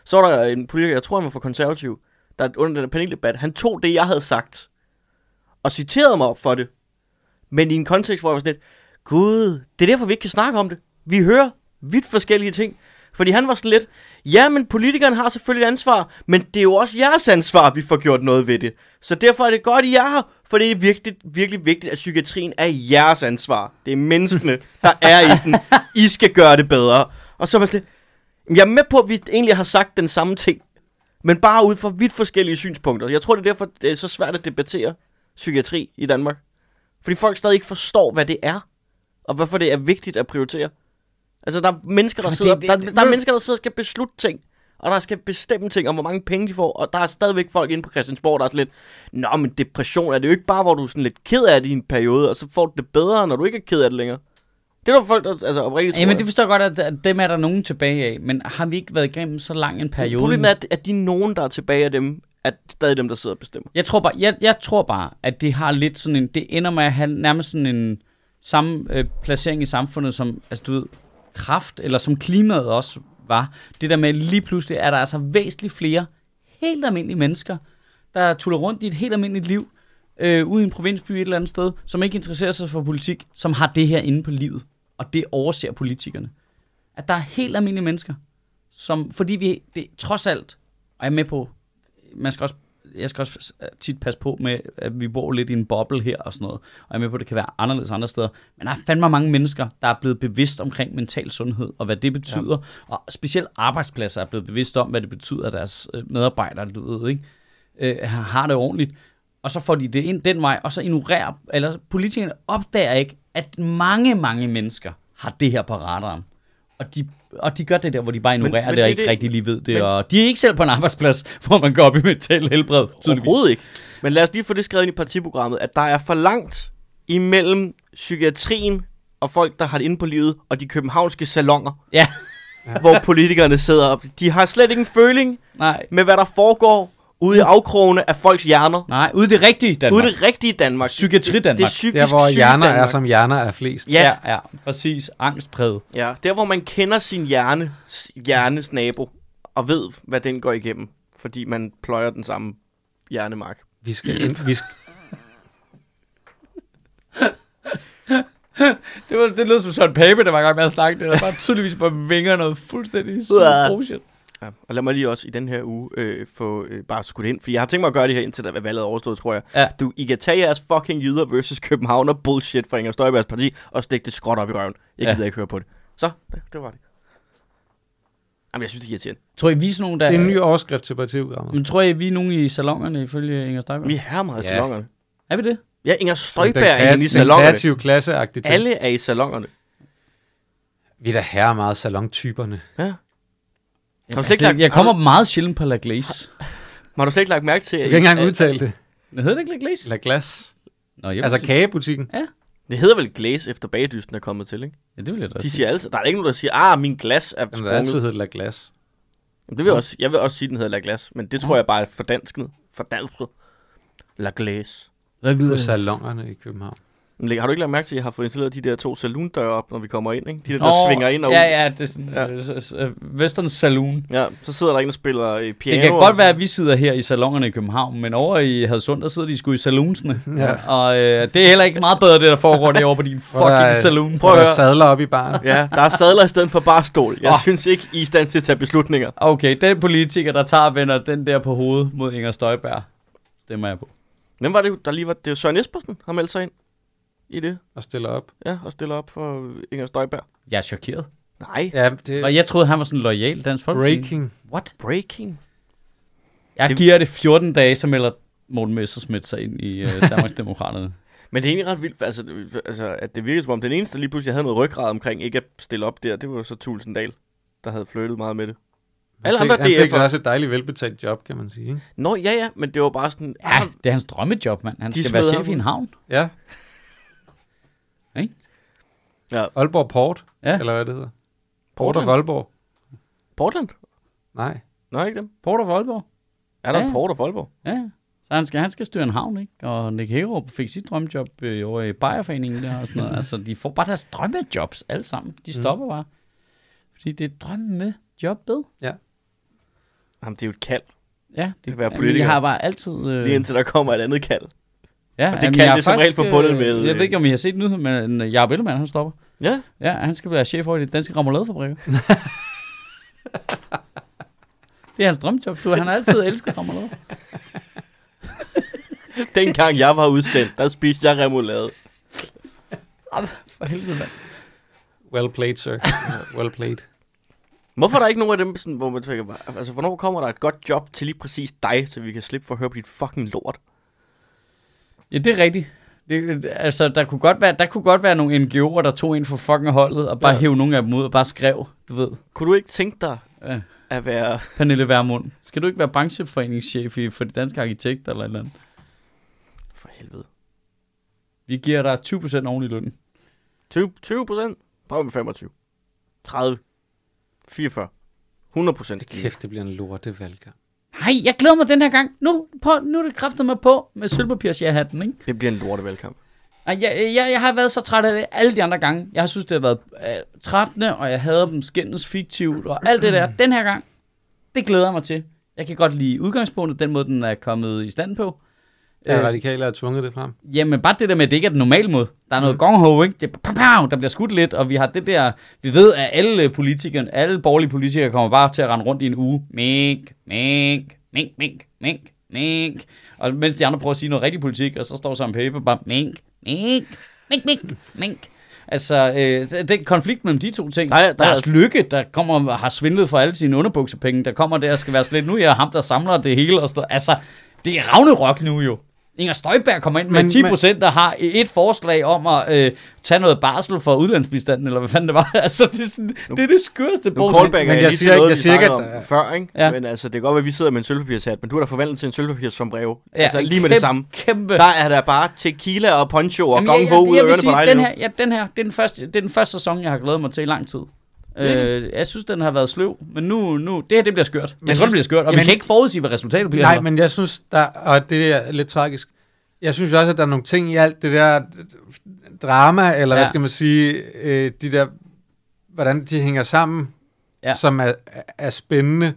Så var der en politiker, jeg tror han var for konservativ, der under den paneldebat, han tog det, jeg havde sagt, og citerede mig op for det. Men i en kontekst, hvor jeg var sådan lidt, gud, det er derfor, vi ikke kan snakke om det. Vi hører vidt forskellige ting. Fordi han var sådan lidt, ja, men politikeren har selvfølgelig et ansvar, men det er jo også jeres ansvar, at vi får gjort noget ved det. Så derfor er det godt, I er her, for det er virkelig, virkelig vigtigt, at psykiatrien er jeres ansvar. Det er menneskene, der er i den. I skal gøre det bedre. Og så var det, jeg er med på, at vi egentlig har sagt den samme ting, men bare ud fra vidt forskellige synspunkter. Jeg tror, det er derfor, det er så svært at debattere psykiatri i Danmark. Fordi folk stadig ikke forstår, hvad det er, og hvorfor det er vigtigt at prioritere. Altså, der er mennesker, der sidder, det- det- der, der er mennesker, der sidder og skal beslutte ting, og der skal bestemme ting om, hvor mange penge de får, og der er stadigvæk folk inde på Christiansborg, der er sådan lidt, Nå, men depression er det jo ikke bare, hvor du er sådan lidt ked af det i en periode, og så får du det bedre, når du ikke er ked af det længere. Det er der folk, der altså, oprigtigt. Jamen, jeg. det forstår jeg godt, at dem er der nogen tilbage af. Men har vi ikke været igennem så lang en periode? Problemet er, at, de nogen, der er tilbage af dem, er stadig dem, der sidder og bestemmer. Jeg tror, bare, jeg, jeg tror bare, at det har lidt sådan en... Det ender med at have nærmest sådan en samme øh, placering i samfundet, som, altså du ved, kraft, eller som klimaet også var. Det der med lige pludselig, er der altså væsentligt flere helt almindelige mennesker, der tuller rundt i et helt almindeligt liv, øh, ude i en provinsby et eller andet sted, som ikke interesserer sig for politik, som har det her inde på livet. Og det overser politikerne. At der er helt almindelige mennesker, som, fordi vi det, trods alt, og jeg er med på, man skal også jeg skal også tit passe på med, at vi bor lidt i en boble her og sådan noget. Og jeg er med på, at det kan være anderledes andre steder. Men der er fandme mange mennesker, der er blevet bevidst omkring mental sundhed, og hvad det betyder. Ja. Og specielt arbejdspladser er blevet bevidst om, hvad det betyder, at deres øh, medarbejdere, du ved, ikke, øh, har det ordentligt. Og så får de det ind den vej, og så ignorerer, eller politikerne opdager ikke, at mange, mange mennesker har det her på radaren. Og de, og de gør det der, hvor de bare ignorerer men, men det, og ikke det- rigtig lige ved det. men- og de er ikke selv på en arbejdsplads, hvor man går op i mental helbred. Overhovedet ikke. Men lad os lige få det skrevet ind i partiprogrammet, at der er for langt imellem psykiatrien og folk, der har det inde på livet, og de københavnske salonger, Ja, hvor politikerne sidder op. De har slet ikke en føling nej, med, hvad der foregår ude i afkrogene af folks hjerner. nej. Ude i det rigtige Danmark. Ude i det rigtige Danmark. Psykiatri Danmark. Det er psykisk Der, hvor hjerner er, som hjerner er flest. Ja. ja, ja, præcis. Angstpræget. Ja, der hvor man kender sin hjerne, hjernes nabo, og ved, hvad den går igennem, fordi man pløjer den samme hjernemark. Vi skal, ind, vi skal, Det, var, det lød som Søren Pape, der var i gang med at snakke. Det der bare tydeligvis bare vinger noget fuldstændig bullshit. Ja, og lad mig lige også i den her uge øh, få øh, bare skudt ind, for jeg har tænkt mig at gøre det her indtil der valget er overstået, tror jeg. Ja. Du, I kan tage jeres fucking jyder versus Københavner bullshit fra Inger Støjbergs parti, og stikke det skråt op i røven. Jeg Ja. gider ikke høre på det. Så, det, det var det. Jamen, jeg synes, det er irriterende. Tror I, vi er nogle, der... det er en ny overskrift til partiprogrammet. Men tror I, vi er nogen i salongerne ifølge Inger Støjberg? Vi er meget i Ja. salongerne. Er vi det? Ja, Inger Den Støjberg er inde i den salongerne. kreative klasse. Alle er i salongerne. Vi er da herre meget salontyperne. Ja. Har du Altså, slet ikke lagt, jeg kommer har, meget sjældent på La Glace. har du slet ikke lagt mærke til, Du at, kan ikke engang udtale det. Det hedder det ikke La Glace? La glas. Nå, jeg Altså sige- kagebutikken. det hedder vel glæs efter bagdysten er kommet til, ikke? Ja, det vil jeg da De siger altid, der er ikke nogen, der siger, ah, min glas er har sprunget. altid heddet La glas. Jamen, det vil jeg, også, jeg vil også sige, at den hedder La Glace, men det tror jeg bare er fordansket. Fordansket. La Glace. La På salongerne i København. Men har du ikke lagt mærke til, at jeg har fået installeret de der to saloondøre op, når vi kommer ind, ikke? De der, der Åh, svinger ind og ud. Ja, ja, det er sådan Ja. øh, øh, Western Saloon. ja. så sidder der en og spiller øh, piano. Det kan godt være, at vi sidder her i salongerne i København, men over i Hadsund, der sidder de sgu i saloonsene. Ja. Og øh, det er heller ikke meget bedre, det der foregår derovre på din Hvor der er- fucking saloon. Prøv at høre. sadler op i baren. Ja, der er sadler i stedet for barstol. Jeg oh. synes ikke, I er i stand til at tage beslutninger. Okay, den politiker, der tager vender den der på hovedet mod Inger Støjberg, stemmer jeg på. Hvem var det, der lige var? Det var Søren Espersen, har meldt sig ind i det. Og stiller op. Ja, og stiller op for Inger Støjberg. Jeg er chokeret. Nej. Ja, det Og jeg troede, han var sådan lojal dansk folk. breaking. What? Breaking. Jeg Det- giver det 14 dage, så melder Morten Messersmith sig ind i uh, Danmarks Demokraterne. Men det er egentlig ret vildt, altså, det- altså, at det virkede som om, den eneste, der lige pludselig havde noget ryggrad omkring ikke at stille op der, det var jo så Tulsendal, der havde flyttet meget med det. Alle Han andre fik, han fik også et dejligt velbetalt job, kan man sige. Ikke? Nå, ja, ja, men det var bare sådan... Ja, det er hans drømmejob, mand. Han De skal være chef ham i en havn. Ja. Ja. Aalborg Port, Ja. eller hvad det hedder. Port of Portland. Aalborg. Portland? Nej. Nå, ikke dem. Porter for Aalborg. Er der Ja. ja. Port of Aalborg? Ja, så han skal, han skal styre en havn, ikke? Og Nick Hagerup fik sit drømmejob øh, over i Bayerforeningen der og sådan noget. altså, de får bare deres drømmejobs alle sammen. De stopper mm. bare. Fordi det er drømmejobbet. Jamen, det er jo et kald, Ja, det At være politiker. Jeg har bare altid... Øh, lige indtil der kommer et andet kald. Ja, og det jamen, kan jeg det som regel forbundet med, Jeg ved øh, ikke, om I har set nyheden, men øh, Jacob Ellemann, han stopper. Ja, Ja, han skal være chef over i de danske remouladefabrikker. det er hans drømmejob. Du, han har altid elsket remoulade. dengang jeg var udsendt, der spiste jeg remoulade. For helvede, mand. Well played, sir. well played. Hvorfor er der ikke nogen af dem, sådan, hvor man tænker, altså, hvornår kommer der et godt job til lige præcis dig, så vi kan slippe for at høre på dit fucking lort? Ja, det er rigtigt. Det, altså, der kunne, godt være, der kunne godt være nogle NGO'er, der tog ind for fucking holdet, og bare Ja. hævde nogle af dem ud og bare skrev, du ved, Kunne du ikke tænke dig ja. at være... Pernille Vermund. Skal du ikke være brancheforeningschef i, for de danske arkitekter eller et eller andet? For helvede. Vi giver dig 20% oven i lønnen. 20, 20 procent? Prøv med 25. 30. 44. 100 procent. Kæft, det bliver en lorte Nej, jeg glæder mig den her gang. Nu, på, nu er det kræftet mig på med sølvpapirsjahatten, ikke? Det bliver en lorte valgkamp. Jeg, jeg, jeg har været så træt af det alle de andre gange. Jeg har synes, det har været øh, trættende, og jeg havde dem skændes fiktivt, og alt det der. Den her gang, det glæder jeg mig til. Jeg kan godt lide udgangspunktet, den måde, den er kommet i stand på. Ja, Øh, radikale har tvunget det frem. Jamen, bare det der med, at det ikke er den normale måde. Der er noget gong ho, ikke? Det er, pow, pow, der bliver skudt lidt, og vi har det der... Vi ved, at alle politikere, alle borgerlige politikere kommer bare til at rende rundt i en uge. Mink, mink, mink, mink, mink, mink. Og mens de andre prøver at sige noget rigtig politik, og så står Søren Pape bare, mink, mink, mink, mink, mink. Altså, øh, det er konflikt mellem de to ting. Nej, der er- Lars Lykke, der kommer og har svindlet for alle sine underbuksepenge, der kommer der og skal være slet, nu er jeg ham, der samler det hele. Og stå, altså, det er Ragnarok nu jo. Inger Støjberg kommer ind med Men- 10 procent, der har et forslag om at øh, tage noget barsel for udlandsbistanden, eller hvad fanden det var. altså, det er, sådan, det, er det skørste Nu bullshit. callbacker men jeg jeg lige siger noget, jeg siger ikke, at om der- før, ikke? Ja. Men altså, det kan godt være, at vi sidder med en sølvpapirshat, men du har da forvandlet til en sølvpapirs sombrero. Ja, altså lige med det kæmpe- samme. Kæmpe. Der er der bare tequila og poncho og Jamen, gong ho ud af vil ørerne på dig den nu. her, ja, den her, det er den, første, det er den første sæson, jeg har glædet mig til i lang tid. Øh, jeg synes, den har været sløv, men nu, nu det her, det bliver skørt. Jeg jeg tror, det bliver skørt, og jeg vi kan ikke forudsige, hvad resultatet bliver. Nej, men jeg synes, der, og det er lidt tragisk, jeg synes også, at der er nogle ting i alt det der drama, eller ja. hvad skal man sige, øh, de der, hvordan de hænger sammen, Ja. som er, er spændende,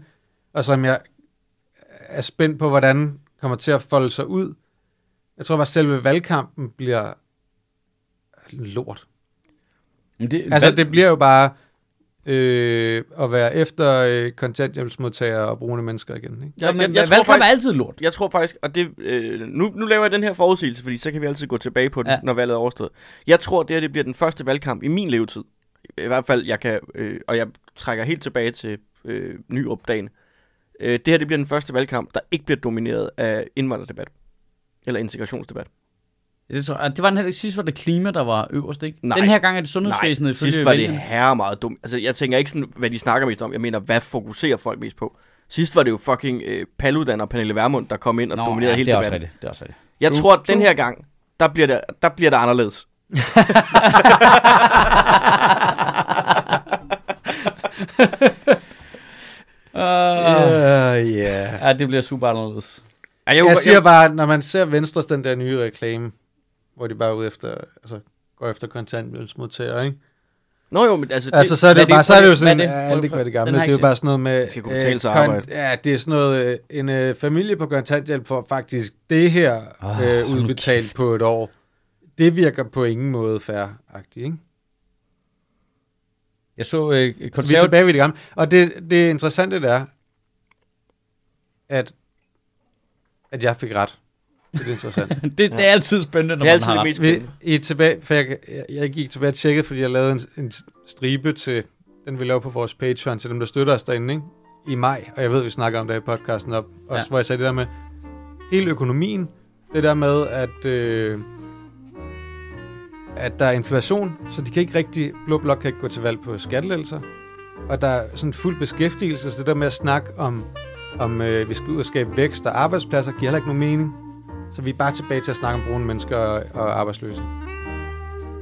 og som jeg er spændt på, hvordan kommer til at folde sig ud. Jeg tror bare, at selve valgkampen bliver lort. Men det, Altså, hvad- det bliver jo bare øh, at være efter øh, kontanthjælpsmodtagere og brugende mennesker igen. Ikke? Ja, men jeg, tror valgkamp faktisk- er altid lort. jeg tror faktisk, og det, øh, nu, nu laver jeg den her forudsigelse, fordi så kan vi altid gå tilbage på Ja. ja. når valget er overstået. Jeg tror, det her det bliver den første valgkamp i min levetid. I hvert fald, jeg kan, øh, og jeg trækker helt tilbage til øh, nyopdagen. Øh, det her det bliver den første valgkamp, der ikke bliver domineret af indvandrerdebat. Eller integrationsdebat. Det, tror, jeg- det var den her, sidst var det klima, der var øverst, ikke? Nej. Den her gang er det sundhedsvæsenet Nej, sidst var det herre meget dumt. Altså, jeg tænker ikke sådan, hvad de snakker mest om. Jeg mener, hvad fokuserer folk mest på? Sidst var det jo fucking øh, Paludan og Pernille Vermund, der kom ind og Nå, dominerede ja, hele det er også debatten. rigtigt. Det er også rigtigt. Jeg True, tror, at den her gang, der bliver det, der bliver det anderledes. Uh, yeah. ja, det bliver super anderledes. Jeg jeg, siger bare, når man ser Venstres den der nye reklame, hvor de bare er ude efter, altså, går efter kontanthjælpsmodtagere, ikke? Nå jo, men altså, det, Altså, så er det, er bare, det- så er det jo er sådan, det? ja, det for- den gamle, det er jo bare sådan noget med, Det skal kunne betale sig at arbejde. ja, det er sådan noget, øh, en øh, familie på kontanthjælp får faktisk det her Åh, øh, udbetalt kæft. på et år. Det virker på ingen måde fair-agtigt, ikke? Jeg så øh, Så vi er tilbage ved det gamle. Og det, det interessante det er, at, at jeg fik ret. Det er interessant. det, det er altid spændende, når det er man altid har det mest Vi, spændende. I er tilbage, for jeg, jeg, jeg gik tilbage og tjekkede, fordi jeg lavede en, en stribe til, den vi laver på vores Patreon, til dem, der støtter os derinde, ikke? i maj. Og jeg ved, vi snakker om det i podcasten op, også Ja. hvor jeg sagde det der med hele økonomien, det der med, at, øh, at der er inflation, så de kan ikke rigtig, Blå Blok kan ikke gå til valg på skattelettelser. Og der er sådan fuld beskæftigelse, så det der med at snakke om, om øh, vi skal ud og skabe vækst og arbejdspladser, giver heller ikke nogen mening. Så vi er bare tilbage til at snakke om brune mennesker og, og arbejdsløse.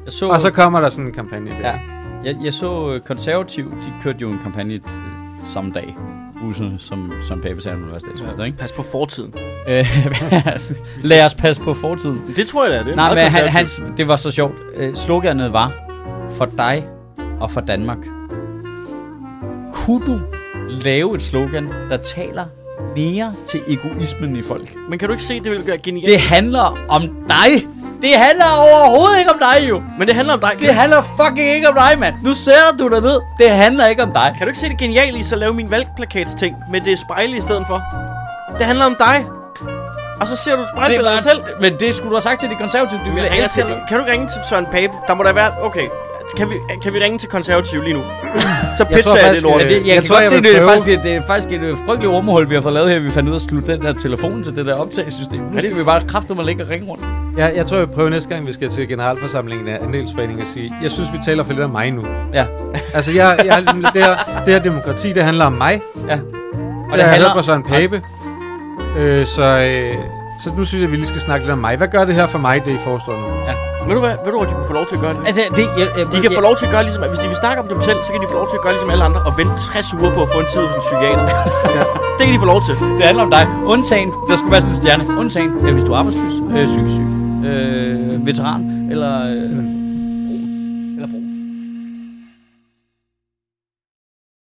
Jeg så, Og så kommer der sådan en kampagne der. Ja. jeg, jeg så øh, konservativ, de kørte jo en kampagne øh, samme dag. Bussen, som, som Pape sagde, han være statsminister, ikke? Pas på fortiden. Lad os passe på fortiden. Det tror jeg da, det er Nej, men han, hans, det var så sjovt. Øh, sloganet var, for dig og for Danmark. Kunne du lave et slogan, der taler mere til egoismen i folk? Men kan du ikke se, det vil gøre genialt? Det handler om dig. Det handler overhovedet ikke om dig, jo. Men det handler om dig. Det handler fucking ikke om dig, mand. Nu sætter du dig ned. Det handler ikke om dig. Kan du ikke se det geniale i så lave min valgplakatsting med det spejle i stedet for? Det handler om dig. Og så ser du et Det er spejlbillede af dig selv. men det skulle du have sagt til de konservative. De ville jeg ringer elske til, kan du ikke ringe til Søren Pape? Der må der være... Okay, kan vi, kan vi ringe til konservativ lige nu? Så pitcher jeg, faktisk, det lort. øh, Det, jeg, Jeg jeg tror, kan godt jeg se, det er, faktisk, det er faktisk et øh, frygteligt rumhul, vi har fået lavet her. Vi fandt ud af at slutte den der telefon til det der optagelsessystem. Nu skal det- vi bare kræfte mig ligge og ringe rundt. Jeg, jeg tror, jeg vil prøve næste gang, vi skal til generalforsamlingen af andelsforeningen og sige, jeg synes, vi taler for lidt om mig nu. Ja, Altså, jeg, jeg har ligesom, det, her, det her demokrati, det handler om mig. ja. Og det handler fra Søren Pape. Øh, så, øh, så nu synes jeg, vi lige skal snakke lidt om mig. Hvad gør det her for mig, det I forestår nu? Ved du hvad? Ved du, hvor de kunne få lov til at gøre det? Altså, det, jeg, jeg, De kan jeg, få lov til at gøre ligesom, at hvis de vil snakke om dem selv, så kan de få lov til at gøre ligesom alle andre og vente 60 uger på at få en tid hos en psykiater. Det kan de få lov til. Det handler om dig. Undtagen, der skulle være sådan en stjerne. Undtagen, ja, hvis du er arbejdsløs, øh, psykisk syg, øh, veteran, eller øh,